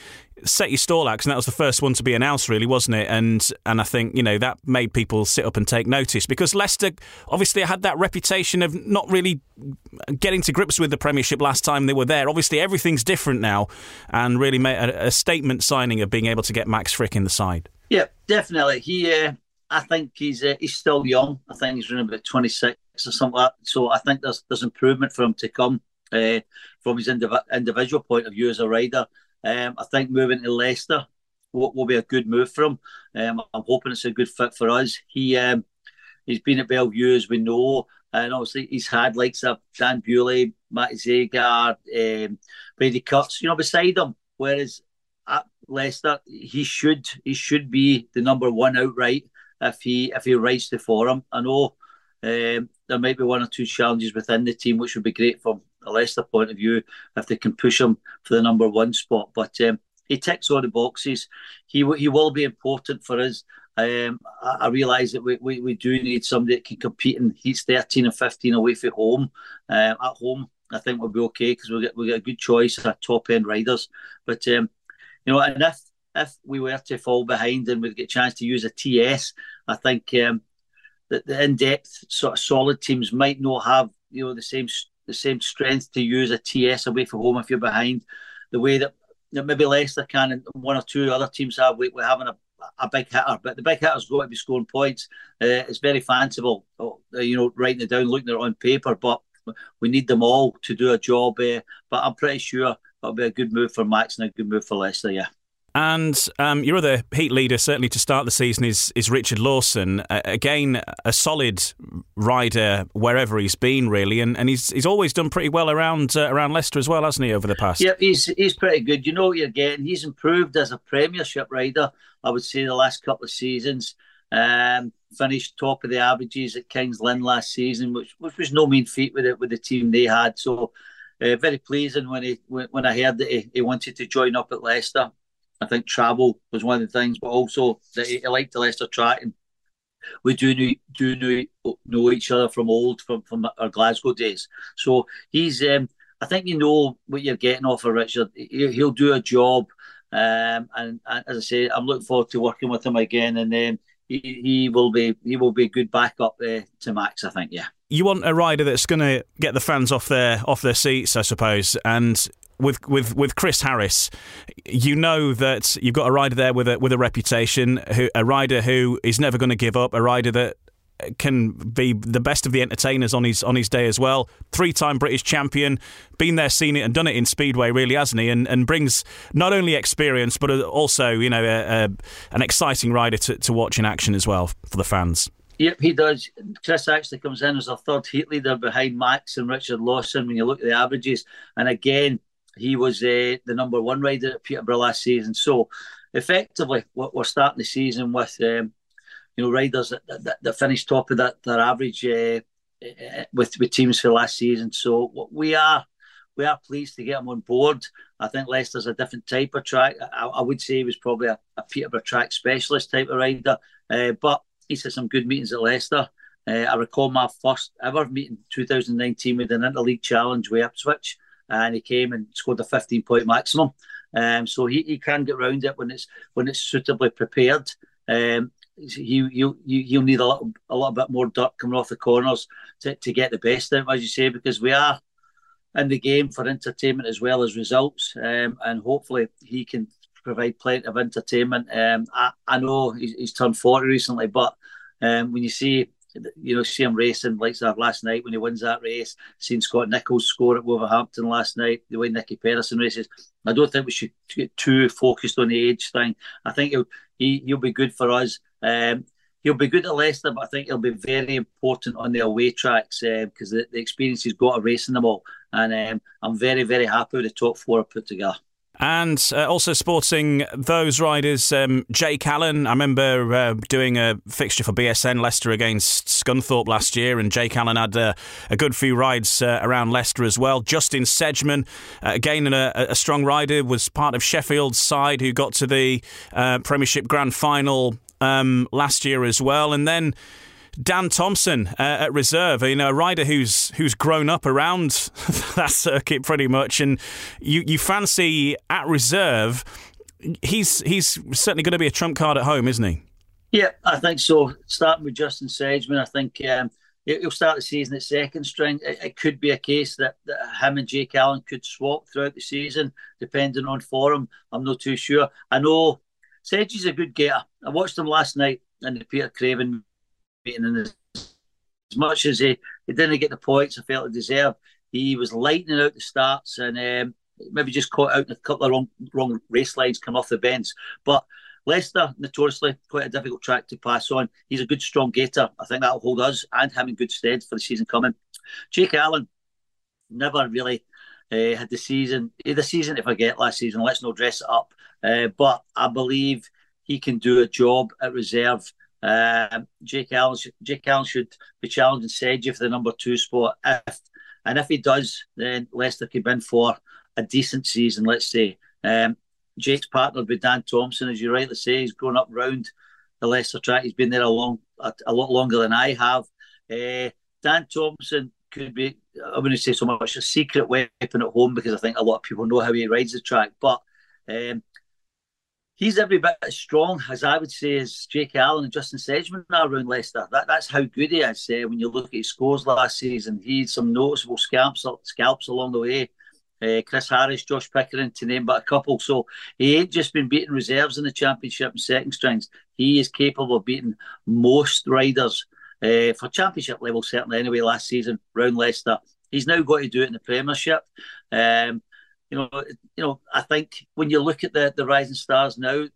set your stall out, and that was the first one to be announced, really, wasn't it? And and I think you know that made people sit up and take notice because Leicester obviously had that reputation of not really getting to grips with the Premiership last time they were there. Obviously, everything's different now, and really made a, a statement signing of being able to get Max Fricke in the side. Yeah, definitely. He, uh, I think he's uh, he's still young. I think he's running about twenty six or something like that. So I think there's there's improvement for him to come. Uh, from his indiv- individual point of view as a rider, um, I think moving to Leicester will, will, be a good move for him. Um, I'm hoping it's a good fit for us. He um, he's been at Belle Vue as we know, and obviously he's had likes of Dan Bewley, Matej Žagar, um, Brady Kurtz, you know, beside him. Whereas at Leicester, he should he should be the number one outright if he if he rides the forum. I know um, there might be one or two challenges within the team, which would be great for a Leicester point of view if they can push him for the number one spot. But um, he ticks all the boxes. He he will be important for us. Um, I, I realise that we, we, we do need somebody that can compete in heats 13 and 15 away from home. Um, at home, I think we'll be okay because we get we get a good choice of top end riders. But um, you know, and if if we were to fall behind and we get a chance to use a TS, I think um, that the in depth sort of solid teams might not have you know the same the same strength to use a TS away from home if you're behind. The way that, maybe Leicester can and one or two other teams have, we, we're having a, a big hitter, but the big hitter's got to be scoring points. Uh, it's very fanciful, uh, you know, writing it down, looking at it on paper, but we need them all to do a job. Uh, but I'm pretty sure that'll be a good move for Max and a good move for Leicester, yeah. And um, your other heat leader, certainly to start the season, is is Richard Lawson. Uh, again, a solid rider wherever he's been, really, and, and he's he's always done pretty well around uh, around Leicester as well, hasn't he, over the past? Yeah, he's he's pretty good. You know what you're getting. He's improved as a Premiership rider. I would say the last couple of seasons. Um, finished top of the averages at Kings Lynn last season, which which was no mean feat with it with the team they had. So. Uh, very pleasing when he when I heard that he, he wanted to join up at Leicester. I think travel was one of the things, but also that he liked the Leicester track. And we do know, do know, know each other from old, from, from our Glasgow days. So he's, um, I think you know what you're getting off of Richard. He, will do a job. Um, and, and, as I say, I'm looking forward to working with him again. And then um, he, he will be he will be a good backup uh, to Max, I think. Yeah. You want a rider that's going to get the fans off their off their seats, I suppose, and with with with Chris Harris, you know that you've got a rider there with a with a reputation, who, a rider who is never going to give up, a rider that can be the best of the entertainers on his on his day as well. Three time British champion, been there, seen it, and done it in Speedway, really, hasn't he? And and brings not only experience but also you know a, a, an exciting rider to, to watch in action as well for the fans. Yep, he does. Chris actually comes in as a third heat leader behind Max and Richard Lawson when you look at the averages. And again, he was uh, the number one rider at Peterborough last season. So effectively, we're starting the season with um, you know riders that, that, that finished top of that their average uh, with with teams for last season. So we are we are pleased to get him on board. I think Leicester's a different type of track. I, I would say he was probably a, a Peterborough track specialist type of rider, uh, but he's had some good meetings at Leicester. Uh, I recall my first ever meeting 2019 with an interleague challenge with Ipswich, and he came and scored a 15 point maximum. Um, so he, he can get around it when it's when it's suitably prepared. Um, he you you'll need a little a little bit more dirt coming off the corners to, to get the best out, as you say, because we are in the game for entertainment as well as results, um, and hopefully he can provide plenty of entertainment. Um, I, I know he's, he's turned forty recently, but um, when you see you know, see him racing like that last night when he wins that race. Seen Scott Nicholls score at Wolverhampton last night. The way Nicki Pedersen races. I don't think we should get too focused on the age thing. I think he'll he, he'll be good for us. Um, he'll be good at Leicester, but I think he'll be very important on the away tracks because um, the, the experience he's got of racing them all. And um, I'm very, very happy with the top four I put together. And uh, also sporting those riders, um, Jake Allen. I remember uh, doing a fixture for BSN Leicester against Scunthorpe last year, and Jake Allen had uh, a good few rides uh, around Leicester as well. Justin Sedgmen, uh, again a, a, strong rider, was part of Sheffield's side who got to the uh, Premiership Grand Final um, last year as well. And then Dan Thompson uh, at reserve, you know, a rider who's who's grown up around that circuit pretty much, and you you fancy at reserve, he's he's certainly going to be a trump card at home, isn't he? Yeah, I think so. Starting with Justin Sedgmen, I think um, he'll start the season at second string. It, it, could be a case that, that him and Jake Allen could swap throughout the season, depending on form. I'm not too sure. I know Sedge's a good getter. I watched him last night in the Peter Craven and as, much as he, he didn't get the points I felt he deserved, he was lightening out the starts and um, maybe just caught out in a couple of wrong, wrong race lines come off the bends. But Leicester, notoriously quite a difficult track to pass on. He's a good, strong gater. I think that'll hold us and him in good stead for the season coming. Jake Allen never really uh, had the season, the season to forget last season. Let's not dress it up. Uh, but I believe he can do a job at reserve. Uh, Jake Allen, Jake Allen should be challenging Sedgy for the number two spot. If and if he does, then Leicester could win for a decent season. Let's say um, Jake's partnered with Dan Thompson, as you rightly say, he's grown up round the Leicester track. He's been there a long, a, a lot longer than I have. Uh, Dan Thompson could be, I wouldn't say so much a secret weapon at home because I think a lot of people know how he rides the track, but um, he's every bit as strong as I would say as Jake Allen and Justin Sedgmen are around Leicester. That, that's how good he is. Uh, when you look at his scores last season, he had some noticeable scalps scalps along the way. Uh, Chris Harris, Josh Pickering, to name but a couple. So he ain't just been beating reserves in the championship and second strings. He is capable of beating most riders uh, for championship level, certainly anyway, last season, round Leicester. He's now got to do it in the Premiership. Um, you know, you know, I think when you look at the the rising stars now, you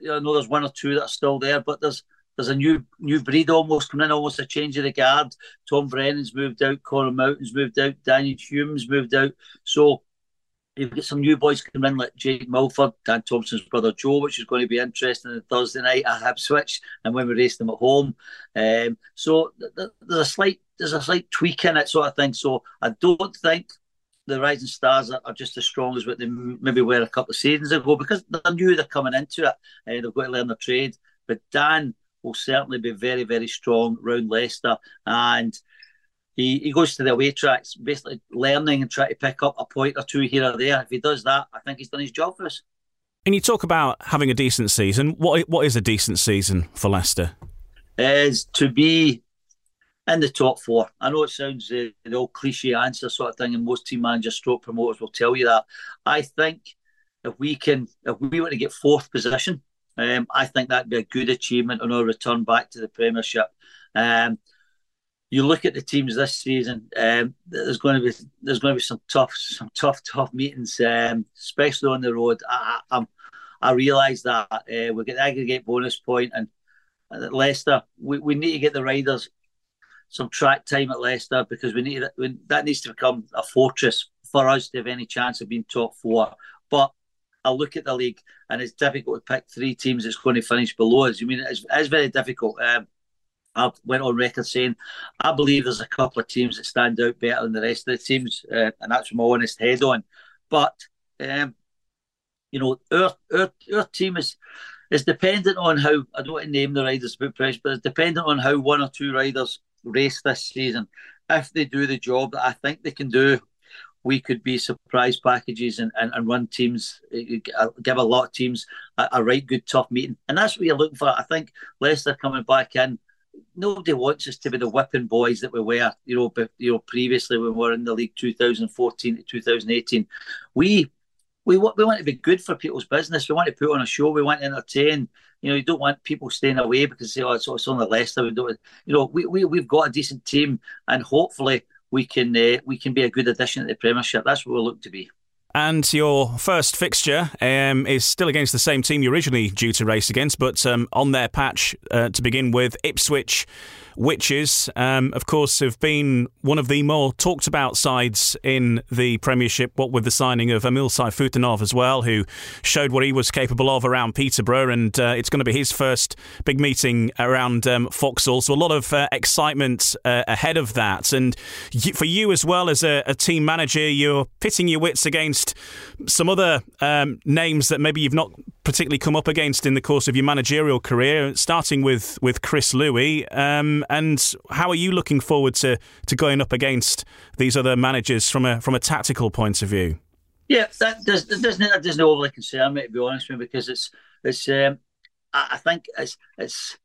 know, I know there's one or two that are still there, but there's there's a new new breed almost coming in, almost a change of the guard. Tom Brennan's moved out, Connor Mountain's moved out, Daniel Hume's moved out. So you've got some new boys coming in like Jake Mulford, Dan Thompson's brother Joe, which is going to be interesting on Thursday night at Ipswich, and when we race them at home. Um, so th- th- there's a slight there's a slight tweak in it, sort of thing. So I don't think the Rising Stars are, are, just as strong as what they maybe were a couple of seasons ago because they knew they're coming into it and they've got to learn their trade. But Dan will certainly be very, very strong round Leicester and he, he goes to the away tracks, basically learning and trying to pick up a point or two here or there. If he does that, I think he's done his job for us. And you talk about having a decent season. What what is a decent season for Leicester? Is to be in the top four. I know it sounds uh, the old cliche answer sort of thing, and most team managers, stroke promoters will tell you that. I think if we can, if we were to get fourth position, um, I think that'd be a good achievement on our return back to the Premiership. Um, you look at the teams this season. Um, there's going to be there's going to be some tough some tough tough meetings, um, especially on the road. I I, I realise that uh, we get the aggregate bonus point, and Leicester we, we need to get the riders some track time at Leicester because we need we, that needs to become a fortress for us to have any chance of being top four. But I look at the league and it's difficult to pick three teams that's going to finish below us. I mean, it's, it's very difficult. Um, I went on record saying I believe there's a couple of teams that stand out better than the rest of the teams, uh, and that's my honest head on. But um, you know, our, our our team is is dependent on how I don't want to name the riders about pressure, but it's dependent on how one or two riders race this season. If they do the job that I think they can do, we could be surprise packages and, and, and run teams, uh, give a lot of teams a, a right good tough meeting. And that's what you're looking for. I think Leicester coming back in nobody wants us to be the whipping boys that we were, you know, you know, previously when we were in the league 2014 to 2018. We we want we want to be good for people's business. We want to put on a show. We want to entertain. You know, you don't want people staying away because say, "Oh, it's, it's only Leicester." We don't. You know, we we we've got a decent team, and hopefully we can uh, we can be a good addition to the Premiership. That's what we look to be. And your first fixture um, is still against the same team you originally due to race against, but um, on their patch uh, to begin with, Ipswich Witches, um, of course, have been one of the more talked about sides in the Premiership, what with the signing of Emil Sayfutdinov as well, who showed what he was capable of around Peterborough, and uh, it's going to be his first big meeting around um, Foxhall. So a lot of uh, excitement uh, ahead of that. And for you as well as a, a, team manager, you're pitting your wits against some other um, names that maybe you've not particularly come up against in the course of your managerial career, starting with, with Chris Louis. Um, and how are you looking forward to, to going up against these other managers from a from a tactical point of view? Yeah, that does doesn't that doesn't overly concern me to be honest with you because it's it's um, I, think it's it's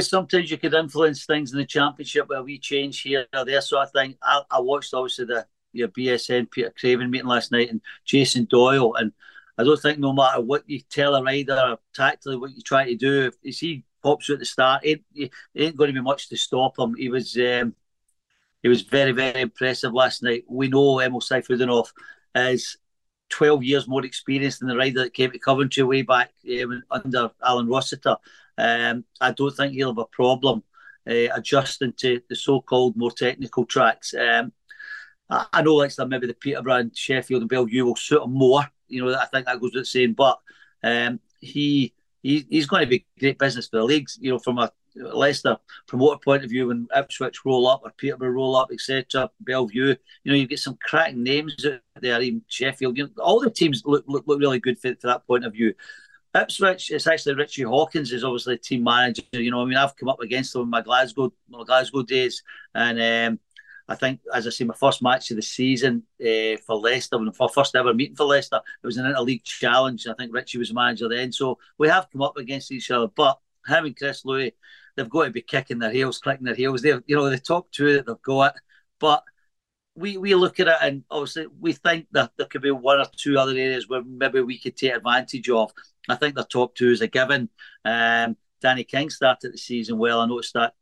sometimes you could influence things in the championship where we change here or there So I think I, I watched obviously the your BSN Peter Craven meeting last night and Jason Doyle and I don't think no matter what you tell a rider tactically what you try to do, if he pops you at the start, it, it ain't going to be much to stop him. He was um, he was very very impressive last night. We know Emil Sayfutdinov is 12 years more experienced than the rider that came to Coventry way back um, under Alan Rossiter. Um, I don't think he'll have a problem uh, adjusting to the so-called more technical tracks. Um, I, I know like maybe the Peterborough Sheffield and Belle Vue will suit him more you know, I think that goes without saying. But um, he, he he's going to be great business for the leagues. You know, from a Leicester promoter point of view, when Ipswich roll up or Peterborough roll up, etc. Belle Vue, you know, you get some cracking names out there. Even Sheffield, you know, all the teams look look, look really good for, for that point of view. Ipswich, it's actually Richie Hawkins is obviously team manager. You know, I mean, I've come up against him in my Glasgow my Glasgow days, and um, I think, as I say, my first match of the season uh, for Leicester, my first ever meeting for Leicester, it was an interleague challenge. I think Richie was manager then, so we have come up against each other. But having Chris Louis, they've got to be kicking their heels, clicking their heels. They, you know, the top two that they've got, but we we look at it and obviously we think that there could be one or two other areas where maybe we could take advantage of. I think the top two is a given. Um, Danny King started the season well. I noticed that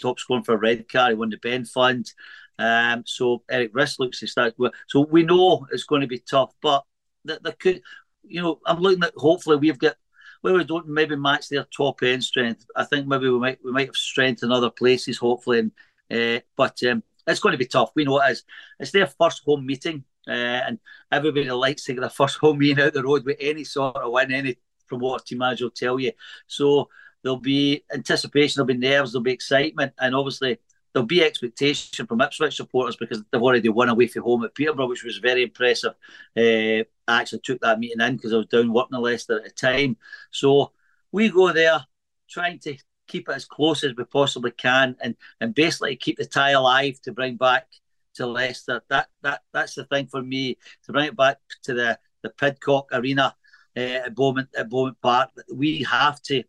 top scoring for Redcar. He won the Ben Fund. Um, so Erik Riss looks to start. So we know it's going to be tough, but that there could, you know, I'm looking at hopefully we've got where we don't maybe match their top end strength. I think maybe we might we might have strength in other places, hopefully. And uh, but um, it's going to be tough. We know it is. It's their first home meeting, uh, and everybody likes to get their first home meeting out the road with any sort of win. Any from what team manager will tell you. So there'll be anticipation, there'll be nerves, there'll be excitement, and obviously there'll be expectation from Ipswich supporters because they've already won away from home at Peterborough, which was very impressive. Uh, I actually took that meeting in because I was down working in Leicester at the time. So we go there trying to keep it as close as we possibly can and, and basically keep the tie alive to bring back to Leicester. That that that's the thing for me to bring it back to the, the Pidcock Arena uh, at Beaumont at Beaumont Park. We have to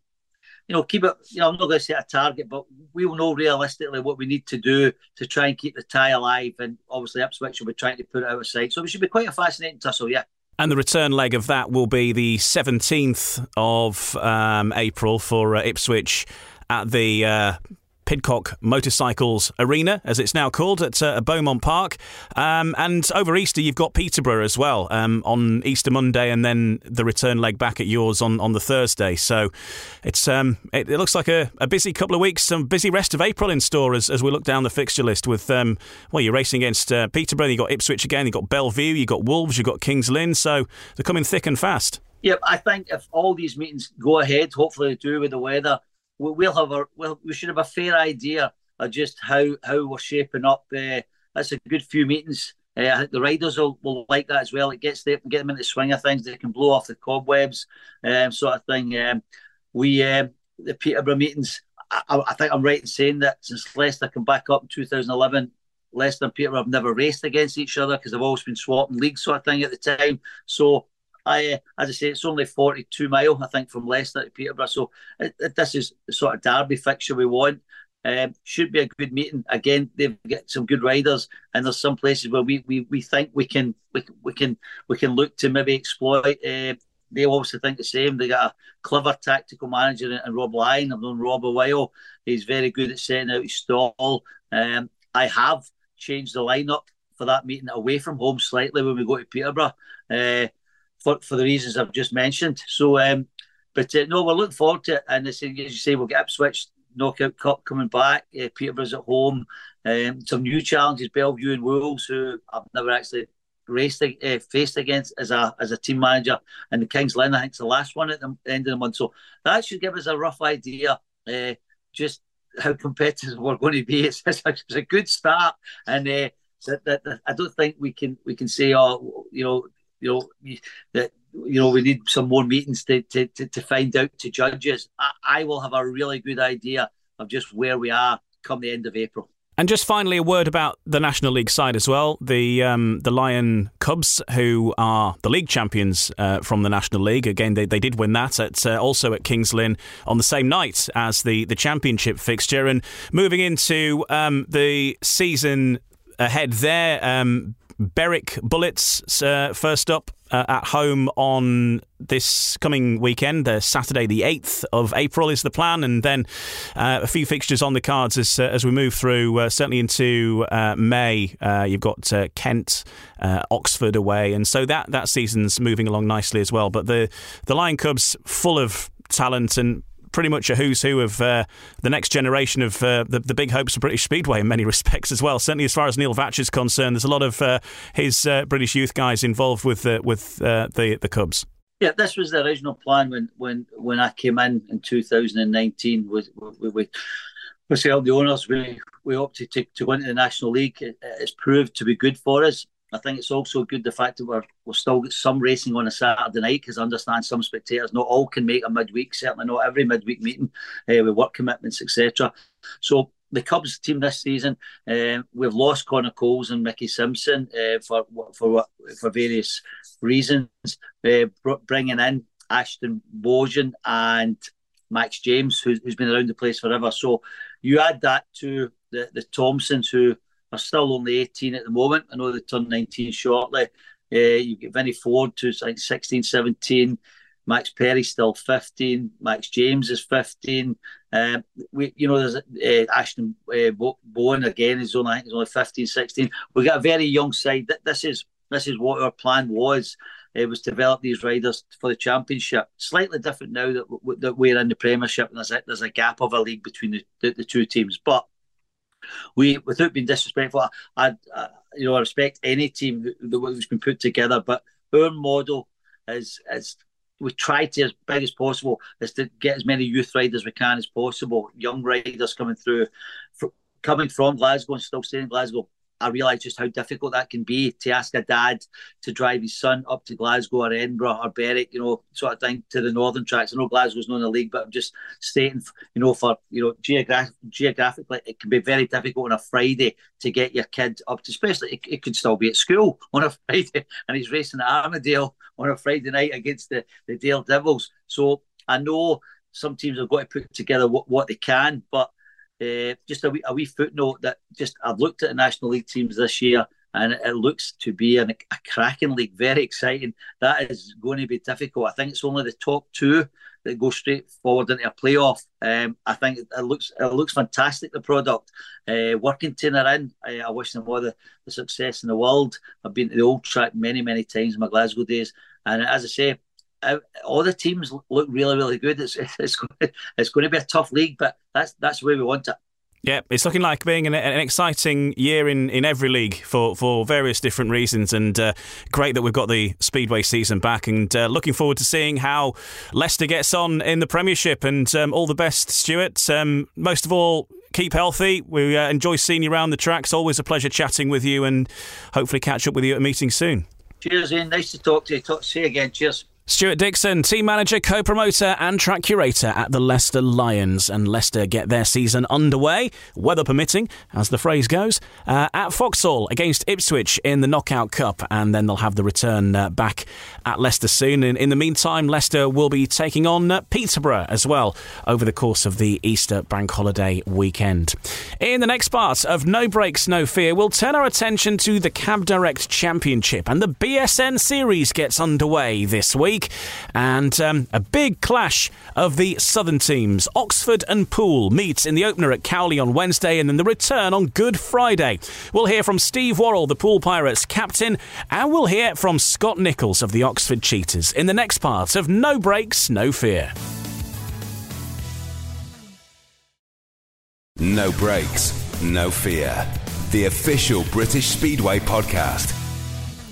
you know, keep it. You know, I'm not going to set a target, but we will know realistically what we need to do to try and keep the tie alive. And obviously, Ipswich will be trying to put it out of sight. So it should be quite a fascinating tussle, yeah. And the return leg of that will be the 17th of um, April for uh, Ipswich at the uh, Pidcock Motorcycles Arena, as it's now called, at uh, Beaumont Park. Um, and over Easter, you've got Peterborough as well um, on Easter Monday, and then the return leg back at yours on, on the Thursday. So it's um, it, it, looks like a, a, busy couple of weeks, some busy rest of April in store as, as we look down the fixture list. With um, well, you're racing against uh, Peterborough, you've got Ipswich again, you've got Belle Vue, you've got Wolves, you've got Kings Lynn. So they're coming thick and fast. Yeah, I think if all these meetings go ahead, hopefully they do with the weather we'll have a we'll, we should have a fair idea of just how how we're shaping up. Uh, that's a good few meetings. Uh, I think the riders will, will like that as well. It gets them get them into the swing of things. They can blow off the cobwebs, um, sort of thing. Um, we um, the Peterborough meetings. I, I, think I'm right in saying that since Leicester came back up in 2011, Leicester and Peterborough have never raced against each other because they've always been swapping leagues, sort of thing at the time. So I, uh, as I say, it's only 42 mile, I think, from Leicester to Peterborough. So it, it, this is the sort of derby fixture we want. Um, should be a good meeting. Again, they've got some good riders, and there's some places where we, we, we think we can we, we can we can look to maybe exploit. Uh, they obviously think the same. They got a clever tactical manager in Rob Lyon. I've known Rob a while. He's very good at setting out his stall. Um, I have changed the lineup for that meeting away from home slightly when we go to Peterborough. Uh, for, for the reasons I've just mentioned. So, um, but uh, no, we're looking forward to it. And as you say, we'll get Ipswich knockout cup coming back. Uh, Peterborough's at home. Um, some new challenges, Belle Vue and Wolves, who I've never actually raced uh, faced against as a as a team manager, and the Kings Lynn, I think, is the last one at the end of the month. So that should give us a rough idea, uh, just how competitive we're going to be. It's, it's, a, it's a good start, and uh, that, that, that, I don't think we can we can say, oh, you know, you know that you know we need some more meetings to to, to, to find out to judges. I, I will have a really good idea of just where we are come the end of April. And just finally, a word about the National League side as well. The um, the Lion Cubs, who are the league champions uh, from the National League. Again, they, they did win that at uh, also at Kings Lynn on the same night as the, the championship fixture. And moving into um, the season ahead there, um, Berwick Bullets uh, first up uh, at home on this coming weekend. Uh, Saturday, the 8th of April, is the plan, and then uh, a few fixtures on the cards as, uh, as we move through, uh, certainly into uh, May. you've got Kent, Oxford away, and so that, that season's moving along nicely as well. But the, the Lion Cubs, full of talent and pretty much a who's who of uh, the next generation of uh, the, the big hopes of British Speedway in many respects as well. Certainly, as far as Neil Vatcher's concerned, there's a lot of uh, his uh, British youth guys involved with uh, with the the Cubs. Yeah, this was the original plan when when when I came in in 2019 with with, with myself, the owners. We we opted to, to go into the National League. It, it's proved to be good for us. I think it's also good the fact that we're we've still got some racing on a Saturday night because I understand some spectators not all can make a midweek. Certainly not every midweek meeting uh, with work commitments, etc. So the Cubs team this season, uh, we've lost Connor Coles and Mickey Simpson uh, for for for various reasons. Uh, bringing in Ashton Boughen and Max James, who's, who's been around the place forever. So you add that to the the Thompsons who are still only 18 at the moment. I know they turn 19 shortly. Uh, you get Vinny Ford, who's like 16, 17. Max Perry still 15. Max James is 15. Um, we, you know, there's uh, Ashton uh, Boughen again. He's only, he's only 15, 16. We got a very young side. This is this is what our plan was. It was to develop these riders for the championship. Slightly different now that, that we're in the Premiership and there's a, there's a gap of a league between the, the, the two teams. But we, without being disrespectful, I, I you know I respect any team that has been put together, but our model is is we try to as big as possible is to get as many youth riders we can as possible, young riders coming through, coming from Glasgow and still staying in Glasgow. I realise just how difficult that can be to ask a dad to drive his son up to Glasgow or Edinburgh or Berwick, you know, sort of thing to the northern tracks. I know Glasgow's not in the league, but I'm just stating, you know, for you know, geograph- geographically, it can be very difficult on a Friday to get your kid up to, especially it, it could still be at school on a Friday, and he's racing at Armadale on a Friday night against the the Dale Devils. So I know some teams have got to put together what, what they can. But uh, just a wee, a wee footnote that just I've looked at the National League teams this year and it looks to be an, a cracking league, very exciting. That is going to be difficult. I think it's only the top two that go straight forward into a playoff. Um, I think it looks it looks fantastic. The product, uh, Workington are in. I, I wish them all the, the success in the world. I've been to the old track many many times in my Glasgow days, and as I say, all the teams look really, really good. It's it's going, it's going to be a tough league, but that's that's where we want it. Yeah, it's looking like being an, an, exciting year in, in every league for, for various different reasons, and uh, great that we've got the Speedway season back. And uh, looking forward to seeing how Leicester gets on in the Premiership. And um, all the best, Stewart. Um, most of all, keep healthy. We uh, enjoy seeing you around the tracks. Always a pleasure chatting with you, and hopefully catch up with you at a meeting soon. Cheers, Ian. Nice to talk to you. Talk, see you again. Cheers. Stewart Dickson, team manager, co promoter, and track curator at the Leicester Lions. And Leicester get their season underway, weather permitting, as the phrase goes, uh, at Foxhall against Ipswich in the Knockout Cup. And then they'll have the return uh, back at Leicester soon. And in the meantime, Leicester will be taking on uh, Peterborough as well over the course of the Easter bank holiday weekend. In the next part of No Brakes, No Fear, we'll turn our attention to the Cab Direct Championship. And the BSN Series gets underway this week week. And um, a big clash of the southern teams. Oxford and Poole meet in the opener at Cowley on Wednesday and then the return on Good Friday. We'll hear from Steve Worrall, the Poole Pirates captain, and we'll hear from Scott Nicholls of the Oxford Cheetahs in the next part of No Brakes, No Fear. No brakes, no fear. The official British Speedway podcast.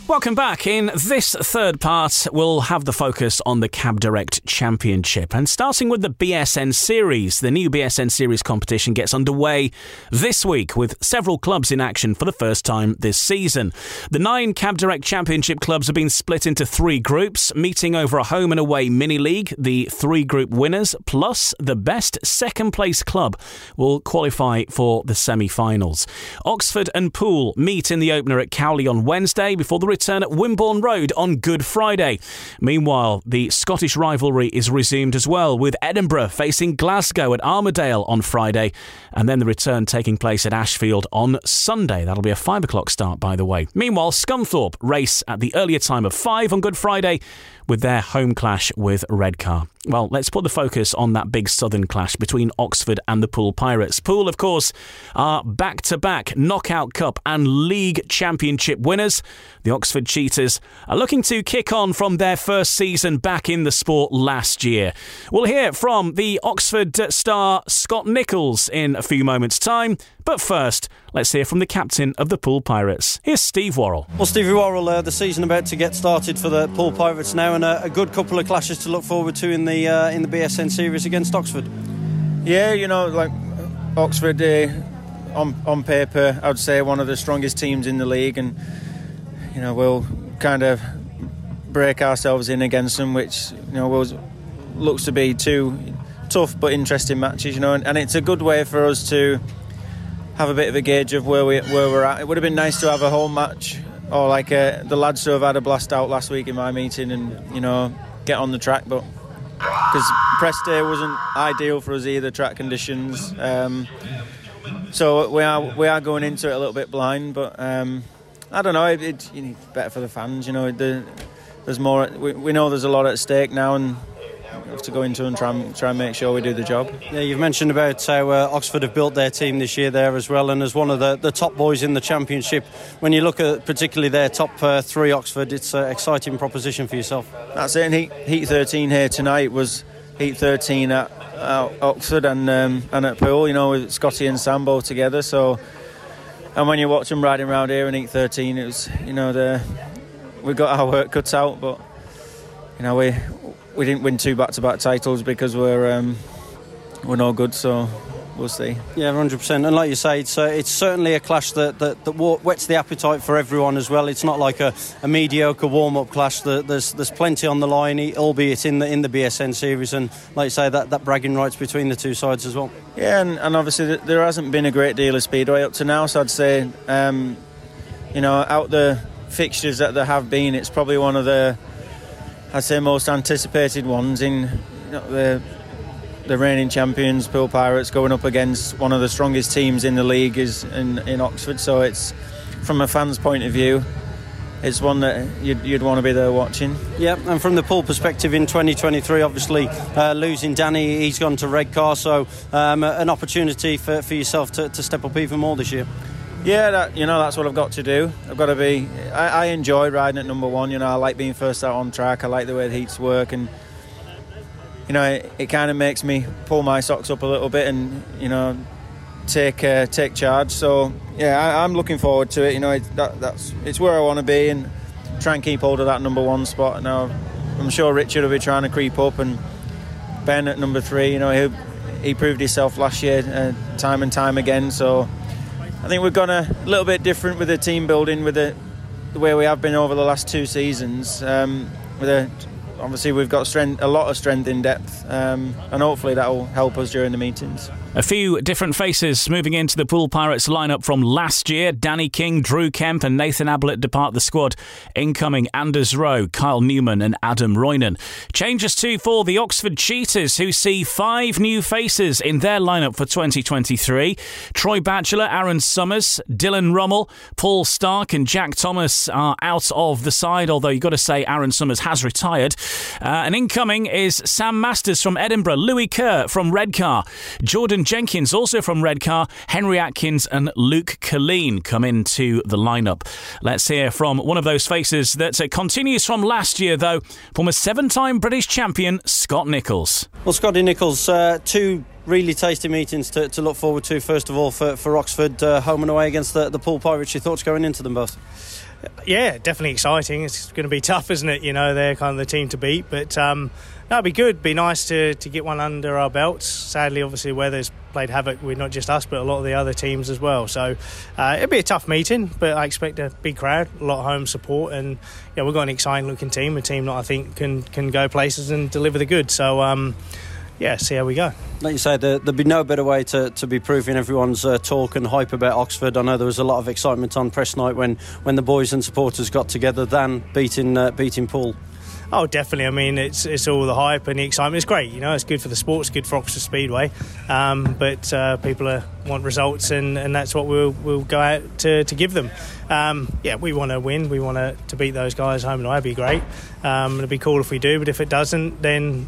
Welcome back. In this third part, we'll have the focus on the Cab Direct Championship. And starting with the BSN Series, the new BSN Series competition gets underway this week with several clubs in action for the first time this season. The nine Cab Direct Championship clubs have been split into three groups, meeting over a home and away mini league. The three group winners, plus the best second place club, will qualify for the semi finals. Oxford and Poole meet in the opener at Cowley on Wednesday before the return at Wimborne Road on Good Friday. Meanwhile, the Scottish rivalry is resumed as well, with Edinburgh facing Glasgow at Armadale on Friday, and then the return taking place at Ashfield on Sunday. That'll be a five o'clock start, by the way. Meanwhile, Scunthorpe race at the earlier time of five on Good Friday with their home clash with Redcar. Well, let's put the focus on that big southern clash between Oxford and the Poole Pirates. Poole, of course, are back to back Knockout Cup and League Championship winners. The Oxford Cheetahs are looking to kick on from their first season back in the sport last year. We'll hear from the Oxford star Scott Nicholls in a few moments' time. But first, let's hear from the captain of the Poole Pirates. Here's Steve Worrall. Well, Stevie Worrall, uh, the season about to get started for the Poole Pirates now, and a, a good couple of clashes to look forward to in the uh, in the BSN series against Oxford. Yeah, you know, like Oxford uh, on on paper, I'd say one of the strongest teams in the league, and you know we'll kind of break ourselves in against them, which you know will, looks to be two tough but interesting matches. You know, and, and it's a good way for us to have a bit of a gauge of where we where we're at. It would have been nice to have a home match, or like uh, the lads who have had a blast out last week in my meeting, and you know get on the track. But because press day wasn't ideal for us either, track conditions. Um, so we are we are going into it a little bit blind, but um, I don't know. It, it, know, better for the fans, you know. The, there's more. We, we know there's a lot at stake now, and have to go into and try and try and make sure we do the job. Yeah, you've mentioned about how uh, Oxford have built their team this year there as well, and as one of the, the top boys in the championship. When you look at particularly their top uh, three, Oxford, it's an exciting proposition for yourself. That's it. And heat, heat 13 here tonight was heat 13 at, at Oxford and um, and at Poole. You know, with Scotty and Sambo together. So, and when you watch them riding around here in heat 13, it was you know the we got our work cut out, but you know we we didn't win two back-to-back titles because we're um, we're no good. So we'll see. Yeah, hundred percent. And like you say, it's uh, it's certainly a clash that, that, that whets the appetite for everyone as well. It's not like a, a mediocre warm-up clash. There's there's plenty on the line, albeit in the in the BSN series, and like you say, that, that bragging rights between the two sides as well. Yeah, and, and obviously there hasn't been a great deal of speedway up to now. So I'd say, um, you know, out the fixtures that there have been, it's probably one of the I'd say most anticipated ones in the the reigning champions, Poole Pirates, going up against one of the strongest teams in the league is in, in Oxford. So it's from a fan's point of view, it's one that you'd, you'd want to be there watching. Yeah, and from the Poole perspective in 2023, obviously uh, losing Danny, he's gone to Redcar, so um, an opportunity for, for yourself to, to step up even more this year. Yeah, that, you know that's what I've got to do. I've got to be. I, I, enjoy riding at number one. You know, I like being first out on track. I like the way the heats work, and you know, it, it kind of makes me pull my socks up a little bit and you know take uh, take charge. So yeah, I, am looking forward to it. You know, it, that, that's it's where I want to be and try and keep hold of that number one spot. Now, I'm sure Richard will be trying to creep up and Ben at number three. You know, he, he proved himself last year uh, time and time again. So I think we've gone a little bit different with the team building, with the, the way we have been over the last two seasons. Um, with a obviously we've got strength, a lot of strength in depth, um, and hopefully that will help us during the meetings. A few different faces moving into the Poole Pirates lineup from last year. Danny King, Drew Kemp, and Nathan Ablett depart the squad. Incoming Anders Rowe, Kyle Newman, and Adam Roynon. Changes too for the Oxford Cheetahs, who see five new faces in their lineup for 2023. Troy Batchelor, Aaron Summers, Dylan Rummel, Paul Stark, and Jack Thomas are out of the side, although you've got to say Aaron Summers has retired. Uh, and incoming is Sam Masters from Edinburgh, Lewis Kerr from Redcar, Jordan Jenkins, also from Redcar, Henry Atkins, and Luke Killeen come into the lineup. Let's hear from one of those faces that uh, continues from last year, though, former seven time British champion Scott Nicholls. Well, Scotty Nicholls, uh, two really tasty meetings to, to, look forward to, first of all, for, for Oxford, uh, home and away against the, the Poole Pirates. Your thoughts going into them both? Yeah, definitely exciting. It's going to be tough, isn't it? You know, they're kind of the team to beat, but um, that'd be good. Be nice to, to get one under our belts. Sadly, obviously, weather's played havoc with not just us, but a lot of the other teams as well. So uh, it'll be a tough meeting, but I expect a big crowd, a lot of home support, and yeah, we've got an exciting looking team, a team that I think can can go places and deliver the goods. So. Um, yeah, see how we go. Like you said, there, would be no better way to, to be proving everyone's uh, talk and hype about Oxford. I know there was a lot of excitement on press night when, when the boys and supporters got together than beating uh, beating Poole. Oh, definitely. I mean, it's it's all the hype and the excitement. It's great. You know, it's good for the sport. It's good for Oxford Speedway. Um, but uh, people are, want results, and, and that's what we'll we'll go out to, to give them. Um, yeah, we want to win. We want to, to beat those guys home and. It'd be great. Um, it'd be cool if we do. But if it doesn't, then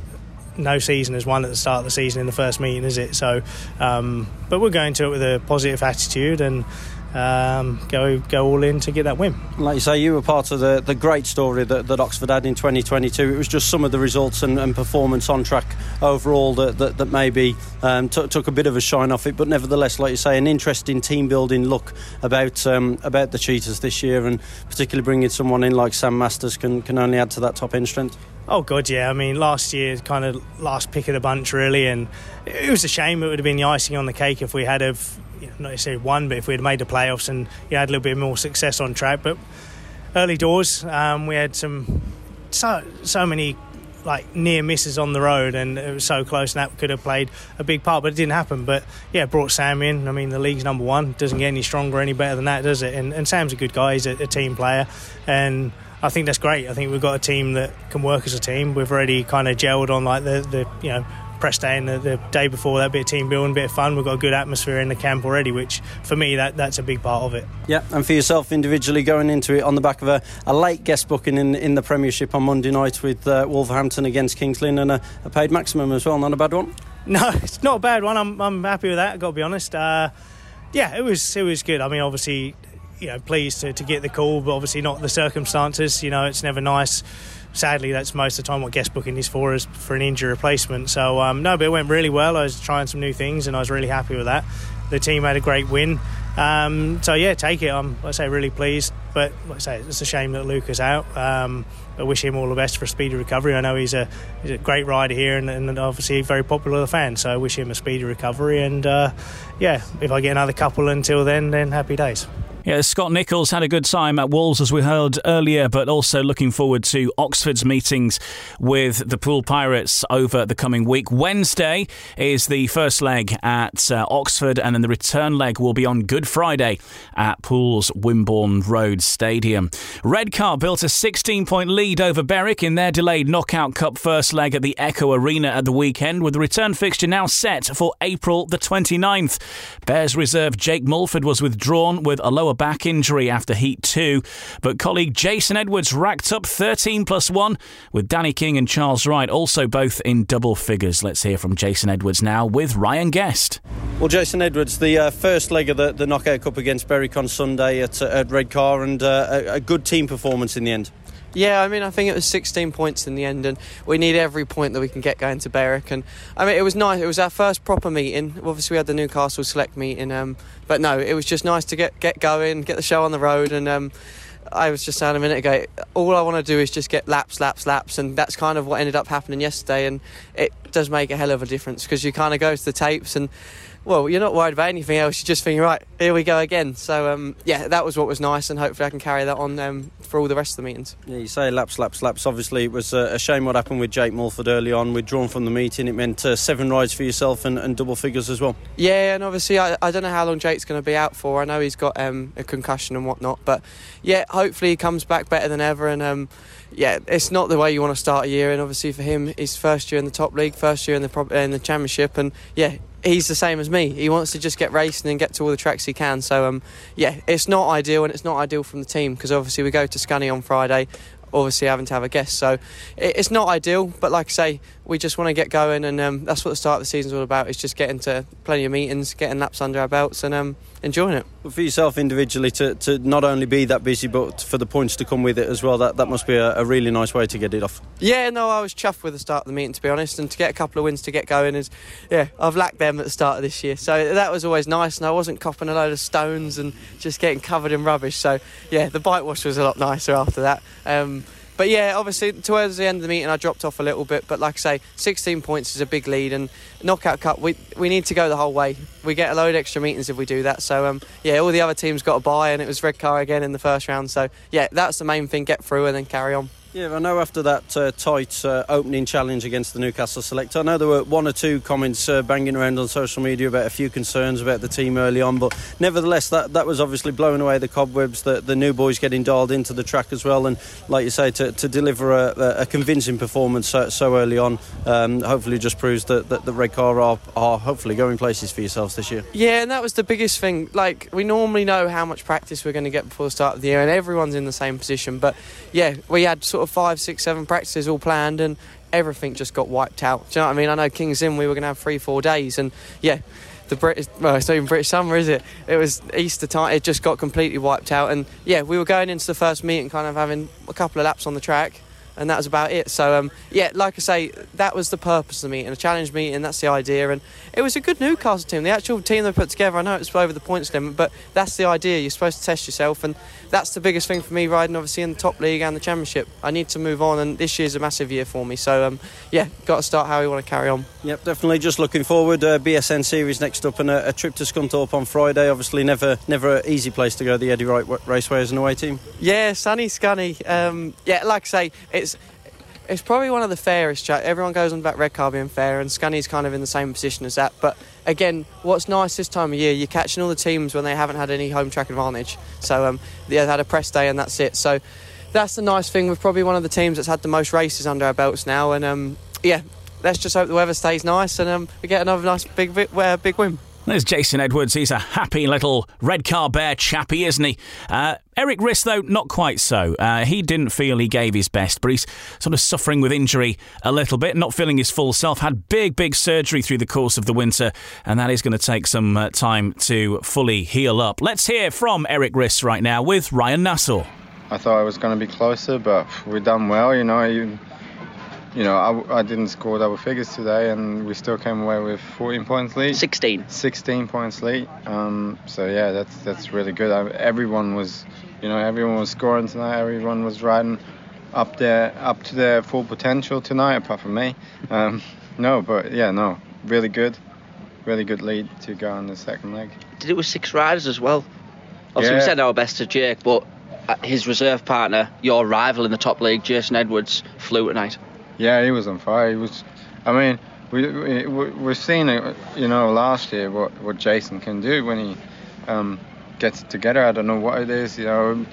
no season is won at the start of the season in the first meeting, is it? So, um, but we're going to it with a positive attitude and um, go go all in to get that win. Like you say, you were part of the, the great story that, that Oxford had in 2022. It was just some of the results and, and performance on track overall that, that, that maybe um, t- took a bit of a shine off it. But nevertheless, like you say, an interesting team building look about um, about the Cheetahs this year, and particularly bringing someone in like Sam Masters can, can only add to that top end strength. Oh god, yeah. I mean, last year, kind of last pick of the bunch, really, and it was a shame. It would have been the icing on the cake if we had have you know, not necessarily won, but if we had made the playoffs and you know, had a little bit more success on track. But early doors, um, we had some so so many like near misses on the road, and it was so close, and that could have played a big part, but it didn't happen. But yeah, brought Sam in. I mean, the league's number one. Doesn't get any stronger, any better than that, does it? And, and Sam's a good guy. He's a, a team player, and I think that's great. I think we've got a team that can work as a team. We've already kind of gelled on like the, the you know press day and the, the, day before that bit of team building, bit of fun. We've got a good atmosphere in the camp already, which for me that that's a big part of it. Yeah, and for yourself individually going into it on the back of a, a late guest booking in in the Premiership on Monday night with uh, Wolverhampton against Kings Lynn and a, a, paid maximum as well. Not a bad one. No, it's not a bad one. I'm I'm happy with that. I've got to be honest. Uh, yeah, it was it was good. I mean, obviously you know pleased to, to get the call, but obviously not the circumstances. You know, it's never nice. Sadly, that's most of the time what guest booking is for, is for an injury replacement. So um, no, but it went really well. I was trying some new things, and I was really happy with that. The team had a great win. Um, so yeah, take it. I'm, I say, really pleased. But like I say, it's a shame that Luke is out. Um, I wish him all the best for a speedy recovery. I know he's a, he's a great rider here and, and obviously very popular with the fans. So I wish him a speedy recovery. And uh, yeah, if I get another couple until then, then happy days. Yeah, Scott Nicholls had a good time at Wolves, as we heard earlier, but also looking forward to Oxford's meetings with the Poole Pirates over the coming week. Wednesday is the first leg at uh, Oxford, and then the return leg will be on Good Friday at Poole's Wimborne Road Stadium. Redcar built a 16 point lead over Berwick in their delayed Knockout Cup first leg at the Echo Arena at the weekend, with the return fixture now set for April the 29th. Bears reserve Jake Mulford was withdrawn with a lower back injury after Heat 2, but colleague Jason Edwards racked up 13 plus 1, with Danny King and Charles Wright also both in double figures. Let's hear from Jason Edwards now with Ryan Guest. Well, Jason Edwards, the uh, first leg of the, the Knockout Cup against Berwick on Sunday at, uh, at Redcar, and uh, a, a good team performance in the end. Yeah, I mean, I think it was 16 points in the end, and we need every point that we can get going to Berwick. And I mean, it was nice. It was our first proper meeting. Obviously, we had the Newcastle Select meeting, um, but no, it was just nice to get get going, get the show on the road, and. Um, I was just saying a minute ago, all I want to do is just get laps, laps, laps, and that's kind of what ended up happening yesterday. And it does make a hell of a difference because you kind of go to the tapes and well, you're not worried about anything else. You're just thinking, right, here we go again. So, um, yeah, that was what was nice, and hopefully I can carry that on um, for all the rest of the meetings. Yeah, you say laps, laps, laps. Obviously, it was a shame what happened with Jake Mulford early on. Withdrawn from the meeting, it meant uh, seven rides for yourself and, and, double figures as well. Yeah, and obviously, I, I don't know how long Jake's going to be out for. I know he's got um, a concussion and whatnot, but yeah, hopefully he comes back better than ever. And um, yeah, it's not the way you want to start a year. And obviously, for him, his first year in the top league, first year in the in the championship, and yeah, he's the same as me. He wants to just get racing and get to all the tracks he can. So um, yeah, it's not ideal, and it's not ideal from the team because obviously we go to Scunny on Friday. Obviously, having to have a guest, so it's not ideal. But like I say, we just want to get going, and um, that's what the start of the season is all about. Is just getting to plenty of meetings, getting laps under our belts, and um, enjoying it. But for yourself individually, to, to not only be that busy, but for the points to come with it as well, that, that must be a, a, really nice way to get it off. Yeah, no, I was chuffed with the start of the meeting, to be honest, and to get a couple of wins to get going is, yeah, I've lacked them at the start of this year, so that was always nice, and I wasn't copping a load of stones and just getting covered in rubbish. So yeah, the bike wash was a lot nicer after that. Um, but yeah, obviously towards the end of the meeting, I dropped off a little bit. But like I say, 16 points is a big lead, and knockout cup, we we need to go the whole way. We get a load of extra meetings if we do that. So um, yeah, all the other teams got a buy, and it was Redcar again in the first round. So yeah, that's the main thing: get through and then carry on. Yeah, I know after that uh, tight uh, opening challenge against the Newcastle select, I know there were one or two comments uh, banging around on social media about a few concerns about the team early on, but nevertheless, that, that was obviously blowing away the cobwebs. The, the new boys getting dialed into the track as well, and like you say, to, to deliver a, a convincing performance so, so early on, um, hopefully just proves that, that the Redcar are, are hopefully going places for yourselves this year. Yeah, and that was the biggest thing. Like, we normally know how much practice we're going to get before the start of the year, and everyone's in the same position, but yeah, we had sort of five, six, seven practices all planned, and everything just got wiped out. Do you know what I mean? I know Kings Lynn we were going to have three, four days, and yeah, the British, well, it's not even British summer, is it? It was Easter time. It just got completely wiped out, and yeah, we were going into the first meet and kind of having a couple of laps on the track, and that was about it. So um, yeah, like I say, that was the purpose of the meeting, a challenge meeting. That's the idea, and it was a good Newcastle team. The actual team they put together, I know it's over the points limit, but that's the idea. You're supposed to test yourself, and that's the biggest thing for me riding, obviously in the top league and the championship. I need to move on, and this year's a massive year for me. So um, yeah, got to start how we want to carry on. Yep, definitely. Just looking forward. Uh, BSN series next up, and a, a trip to Scunthorpe on Friday. Obviously, never never an easy place to go. The Eddie Wright Raceway as an away team. Yeah, sunny, scunny. Um, yeah, like I say, it's it's probably one of the fairest track. Everyone goes on about Redcar being fair, and Scunny's kind of in the same position as that. But again, what's nice this time of year, you're catching all the teams when they haven't had any home track advantage. So um, they've had a press day, and that's it. So that's the nice thing. We're probably one of the teams that's had the most races under our belts now, and um, yeah, let's just hope the weather stays nice and um, we get another nice big uh, big win. There's Jason Edwards. He's a happy little Redcar bear chappy, isn't he? Uh, Erik Riss, though, not quite so. Uh, he didn't feel he gave his best, but he's sort of suffering with injury a little bit, not feeling his full self. Had big, big surgery through the course of the winter, and that is going to take some uh, time to fully heal up. Let's hear from Erik Riss right now with Ryan Nassau. I thought I was going to be closer, but we done well. You know, you, you know, I, I, didn't score double figures today, and we still came away with 14 points lead. 16. 16 points lead. Um, so yeah, that's that's really good. I, everyone was, you know, everyone was scoring tonight. Everyone was riding up there, up to their full potential tonight, apart from me. Um, no, but yeah, no, really good, really good lead to go on the second leg. Did it with six riders as well? Obviously, we said our best to Jake, but uh, his reserve partner, your rival in the top league, Jason Edwards, flew tonight. Yeah, he was on fire. He was. I mean, we, we we- we've seen it. You know, last year what what Jason can do when he um, gets it together. I don't know what it is. You know,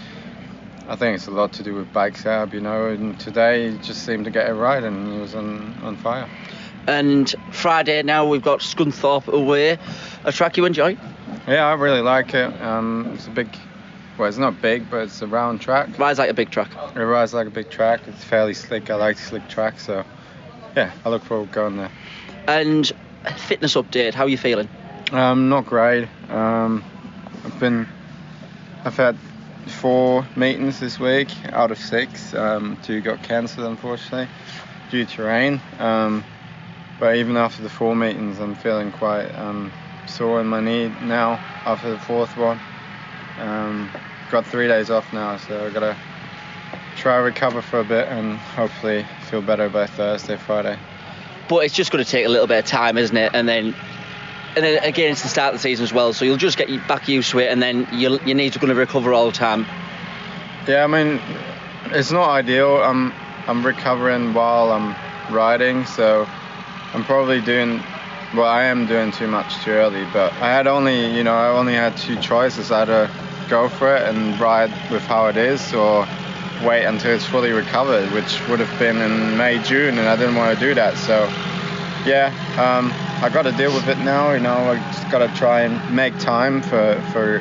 I think it's a lot to do with bike setup. You know, and today he just seemed to get it right, and he was on on fire. And Friday now we've got Scunthorpe away, a track you enjoy. Yeah, I really like it. Um, it's a big. Well, it's not big, but it's a round track. Rides like a big track. It rides like a big track. It's fairly slick. I like slick tracks, so yeah, I look forward to going there. And fitness update, how are you feeling? Um, not great. Um, I've been, I've had four meetings this week out of six. Um, two got cancelled unfortunately due to rain. Um, but even after the four meetings, I'm feeling quite um, sore in my knee now after the fourth one. Um, got three days off now, so I gotta try and recover for a bit and hopefully feel better by Thursday, Friday. But it's just going to take a little bit of time, isn't it? And then, and then again, it's the start of the season as well, so you'll just get back used to it, and then your your knees are going to recover all the time. Yeah, I mean, it's not ideal. I'm I'm recovering while I'm riding, so I'm probably doing. Well, I am doing too much too early, but I had only, you know, I only had two choices: either go for it and ride with how it is, or wait until it's fully recovered, which would have been in May, June, and I didn't want to do that. So, yeah, um, I got to deal with it now. You know, I just got to try and make time for for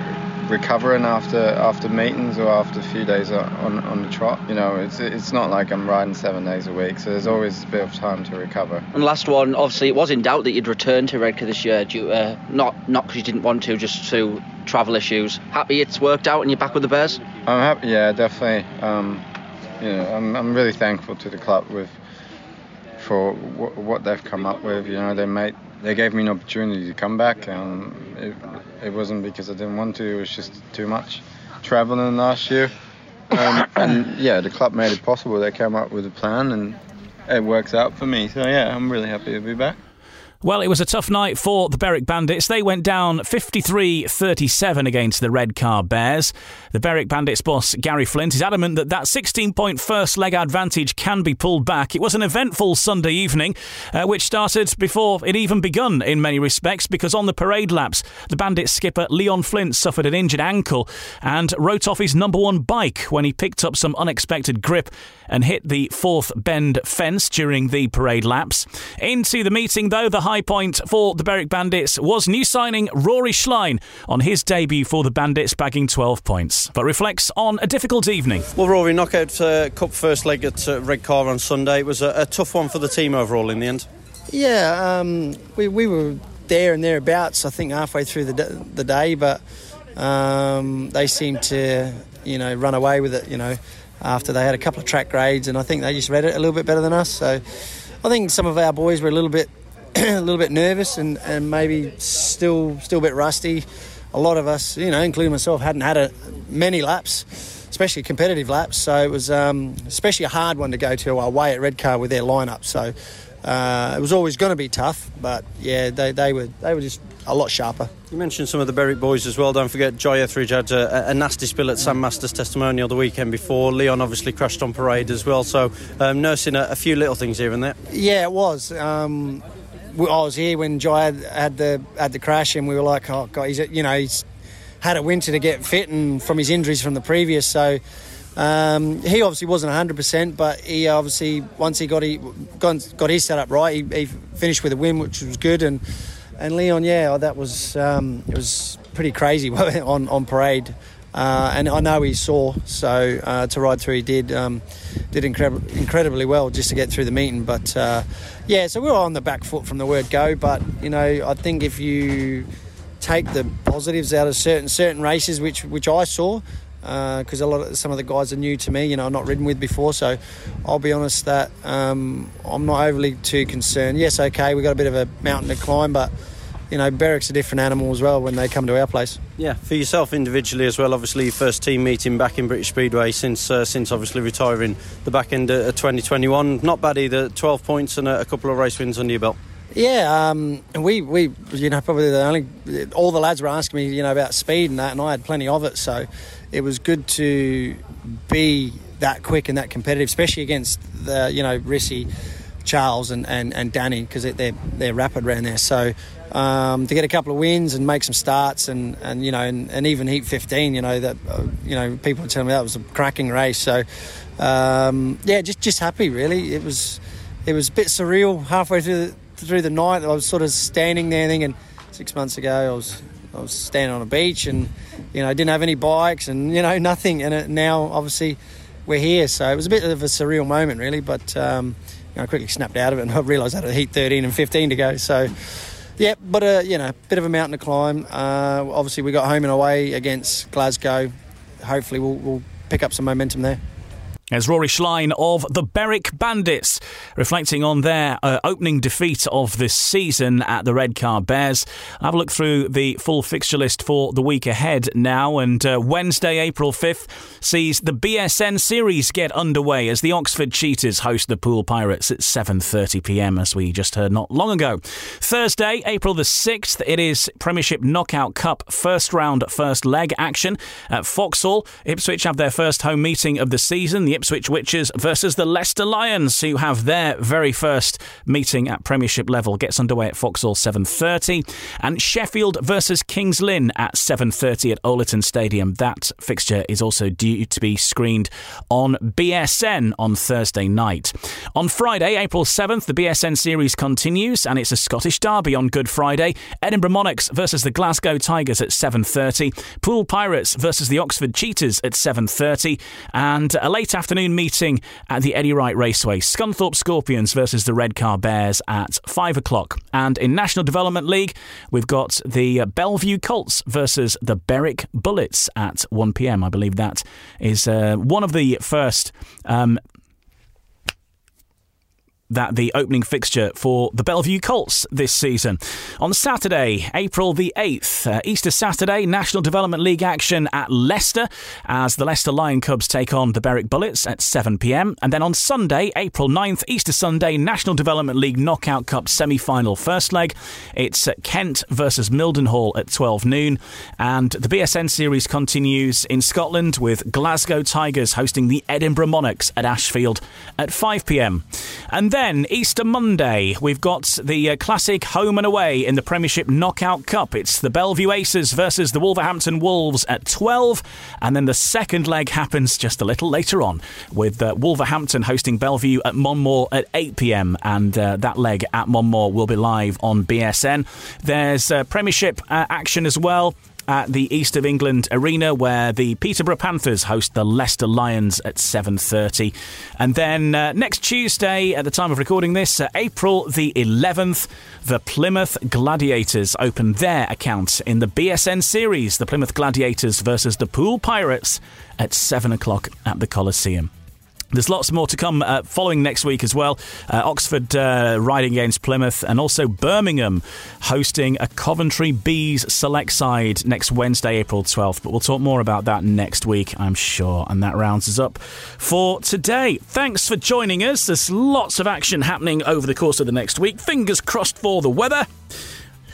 recovering after after meetings or after a few days on, on, the trot. You know, it's it's not like I'm riding seven days a week, so there's always a bit of time to recover. And last one, obviously, it was in doubt that you'd return to Redcar this year, due uh, not not because you didn't want to, just to travel issues. Happy it's worked out and you're back with the Bears. I'm happy. Yeah, definitely. Um, you know, I'm I'm really thankful to the club with for w- what they've come up with. You know, they made they gave me an opportunity to come back. Um, it, it wasn't because I didn't want to. It was just too much traveling last year. Um, and yeah, the club made it possible. They came up with a plan, and it works out for me. So yeah, I'm really happy to be back. Well, it was a tough night for the Berwick Bandits. They went down 53 37 against the Redcar Bears. The Berwick Bandits boss, Gary Flint, is adamant that that 16 point first leg advantage can be pulled back. It was an eventful Sunday evening, uh, which started before it even begun in many respects, because on the parade laps, the Bandits skipper Leon Flint suffered an injured ankle and wrote off his number one bike when he picked up some unexpected grip and hit the fourth bend fence during the parade laps. Into the meeting, though, the high point for the Berwick Bandits was new signing Rory Schlein on his debut for the Bandits, bagging 12 points, but reflects on a difficult evening. Well, Rory, knockout uh, cup first leg at uh, Redcar on Sunday. It was a, a tough one for the team overall in the end. Yeah, um, we, we were there and thereabouts, I think, halfway through the, d- the day, but um, they seemed to, you know, run away with it, you know, after they had a couple of track grades, and I think they just read it a little bit better than us. So I think some of our boys were a little bit, a little bit nervous and, and maybe still still a bit rusty. A lot of us, you know, including myself, hadn't had a, many laps, especially competitive laps. So it was um, especially a hard one to go to away at Redcar with their lineup. So uh, it was always going to be tough, but yeah, they, they were they were just a lot sharper. You mentioned some of the Berwick boys as well. Don't forget, Jye Etheridge had a, a nasty spill at Sam Masters' testimonial the weekend before. Leon obviously crashed on parade as well. So um, nursing a, a few little things here and there. Yeah, it was. Um, I was here when Jye had, had the had the crash, and we were like, "Oh God, he's you know he's had a winter to get fit, and from his injuries from the previous." So um, he obviously wasn't 100, percent but he obviously once he got he got, got his setup right, he, he finished with a win, which was good. And and Leon, yeah, that was um, it was pretty crazy on on parade. Uh, and I know he saw, so uh, to ride through he did um, did incredi- incredibly well just to get through the meeting. But uh, yeah, so we were on the back foot from the word go. But you know, I think if you take the positives out of certain certain races, which which I saw, because a lot of some of the guys are new to me. You know, I've not ridden with before, so I'll be honest that um, I'm not overly too concerned. Yes, okay, we've got a bit of a mountain to climb, but you know, Berwick's a different animal as well when they come to our place. Yeah, for yourself individually as well. Obviously, your first team meeting back in British Speedway since uh, since obviously retiring the back end of 2021. Not bad either. 12 points and a, a couple of race wins under your belt. Yeah, um, we, we, you know, probably the only, all the lads were asking me, you know, about speed and that, and I had plenty of it. So it was good to be that quick and that competitive, especially against the, you know, Rissy, Charles, and, and, and Danny, because they're, they're rapid around there. So um, to get a couple of wins and make some starts, and, and you know, and, and even Heat 15, you know, that, uh, you know, people were telling me that was a cracking race. So um, yeah, just, just happy, really. It was, it was a bit surreal halfway through the, through the night. I was sort of standing there thinking, six months ago, I was I was standing on a beach and you know didn't have any bikes and you know nothing. And it, now obviously we're here, so it was a bit of a surreal moment, really. But um, you know, I quickly snapped out of it and I realised I had a heat 13 and 15 to go. So. Yeah, but uh, you know, bit of a mountain to climb. Uh, obviously, we got home and away against Glasgow. Hopefully, we'll, we'll pick up some momentum there. As Rory Schlein of the Berwick Bandits, reflecting on their uh, opening defeat of this season at the Redcar Bears. I'll have a look through the full fixture list for the week ahead now, and uh, Wednesday, April 5th, sees the BSN series get underway as the Oxford Cheetahs host the Poole Pirates at 7.30pm, as we just heard not long ago. Thursday, April the 6th, it is Premiership Knockout Cup first round, first leg action at Foxhall. Ipswich have their first home meeting of the season. The Ipswich Witches versus the Leicester Lions, who have their very first meeting at Premiership level. Gets underway at Foxhall 7:30, and Sheffield versus Kings Lynn at 7:30 at Owlerton Stadium. That fixture is also due to be screened on BSN on Thursday night. On Friday, April 7th, the BSN series continues, and it's a Scottish derby on Good Friday. Edinburgh Monarchs versus the Glasgow Tigers at 7:30. Poole Pirates versus the Oxford Cheetahs at 7:30, and a late afternoon meeting at the Eddie Wright Raceway. Scunthorpe Scorpions versus the Redcar Bears at 5 o'clock. And in National Development League, we've got the Belle Vue Colts versus the Berwick Bullets at 1 pm. I believe that is uh, one of the first um, that the opening fixture for the Belle Vue Colts this season. On Saturday, April the 8th, uh, Easter Saturday, National Development League action at Leicester as the Leicester Lion Cubs take on the Berwick Bullets at 7pm. And then on Sunday, April 9th, Easter Sunday, National Development League Knockout Cup semi final first leg. It's Kent versus Mildenhall at 12 noon. And the BSN series continues in Scotland with Glasgow Tigers hosting the Edinburgh Monarchs at Ashfield at 5pm. And then then, Easter Monday, we've got the uh, classic home and away in the Premiership Knockout Cup. It's the Belle Vue Aces versus the Wolverhampton Wolves at 12. And then the second leg happens just a little later on with uh, Wolverhampton hosting Belle Vue at Monmore at 8 pm. And uh, that leg at Monmore will be live on BSN. There's uh, Premiership uh, action as well at the East of England Arena, where the Peterborough Panthers host the Leicester Lions at 7:30. And then uh, next Tuesday, at the time of recording this, uh, April the 11th, the Plymouth Gladiators open their account in the BSN series. The Plymouth Gladiators versus the Poole Pirates at seven o'clock at the Coliseum. There's lots more to come uh, following next week as well. Uh, Oxford uh, riding against Plymouth, and also Birmingham hosting a Coventry Bees select side next Wednesday, April 12th. But we'll talk more about that next week, I'm sure. And that rounds us up for today. Thanks for joining us. There's lots of action happening over the course of the next week. Fingers crossed for the weather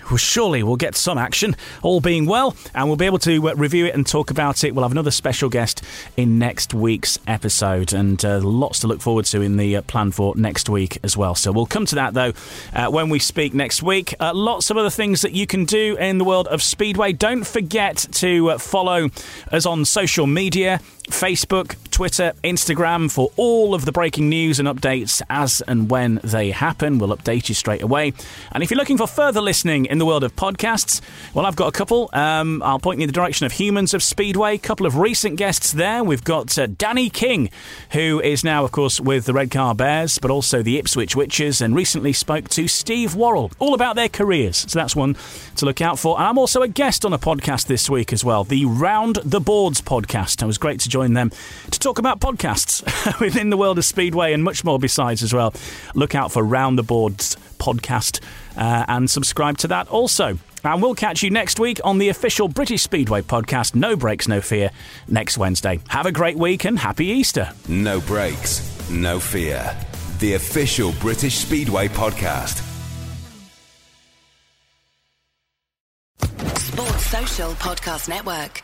well, surely we'll get some action, all being well, and we'll be able to uh, review it and talk about it. We'll have another special guest in next week's episode, and uh, lots to look forward to in the uh, plan for next week as well. So we'll come to that though uh, when we speak next week. Uh, lots of other things that you can do in the world of Speedway. Don't forget to uh, follow us on social media. Facebook, Twitter, Instagram for all of the breaking news and updates as and when they happen. We'll update you straight away. And if you're looking for further listening in the world of podcasts, well, I've got a couple. Um, I'll point you in the direction of Humans of Speedway. A couple of recent guests there. We've got uh, Danny King, who is now, of course, with the Redcar Bears, but also the Ipswich Witches, and recently spoke to Steve Worrall, all about their careers. So that's one to look out for. And I'm also a guest on a podcast this week as well, the Round the Boards podcast. It was great to join join them to talk about podcasts within the world of Speedway and much more besides as well. Look out for Round the Boards podcast uh, and subscribe to that also. And we'll catch you next week on the official British Speedway podcast, No Brakes, No Fear, next Wednesday. Have a great week and happy Easter. No Brakes, No Fear, the official British Speedway podcast. Sports Social Podcast Network.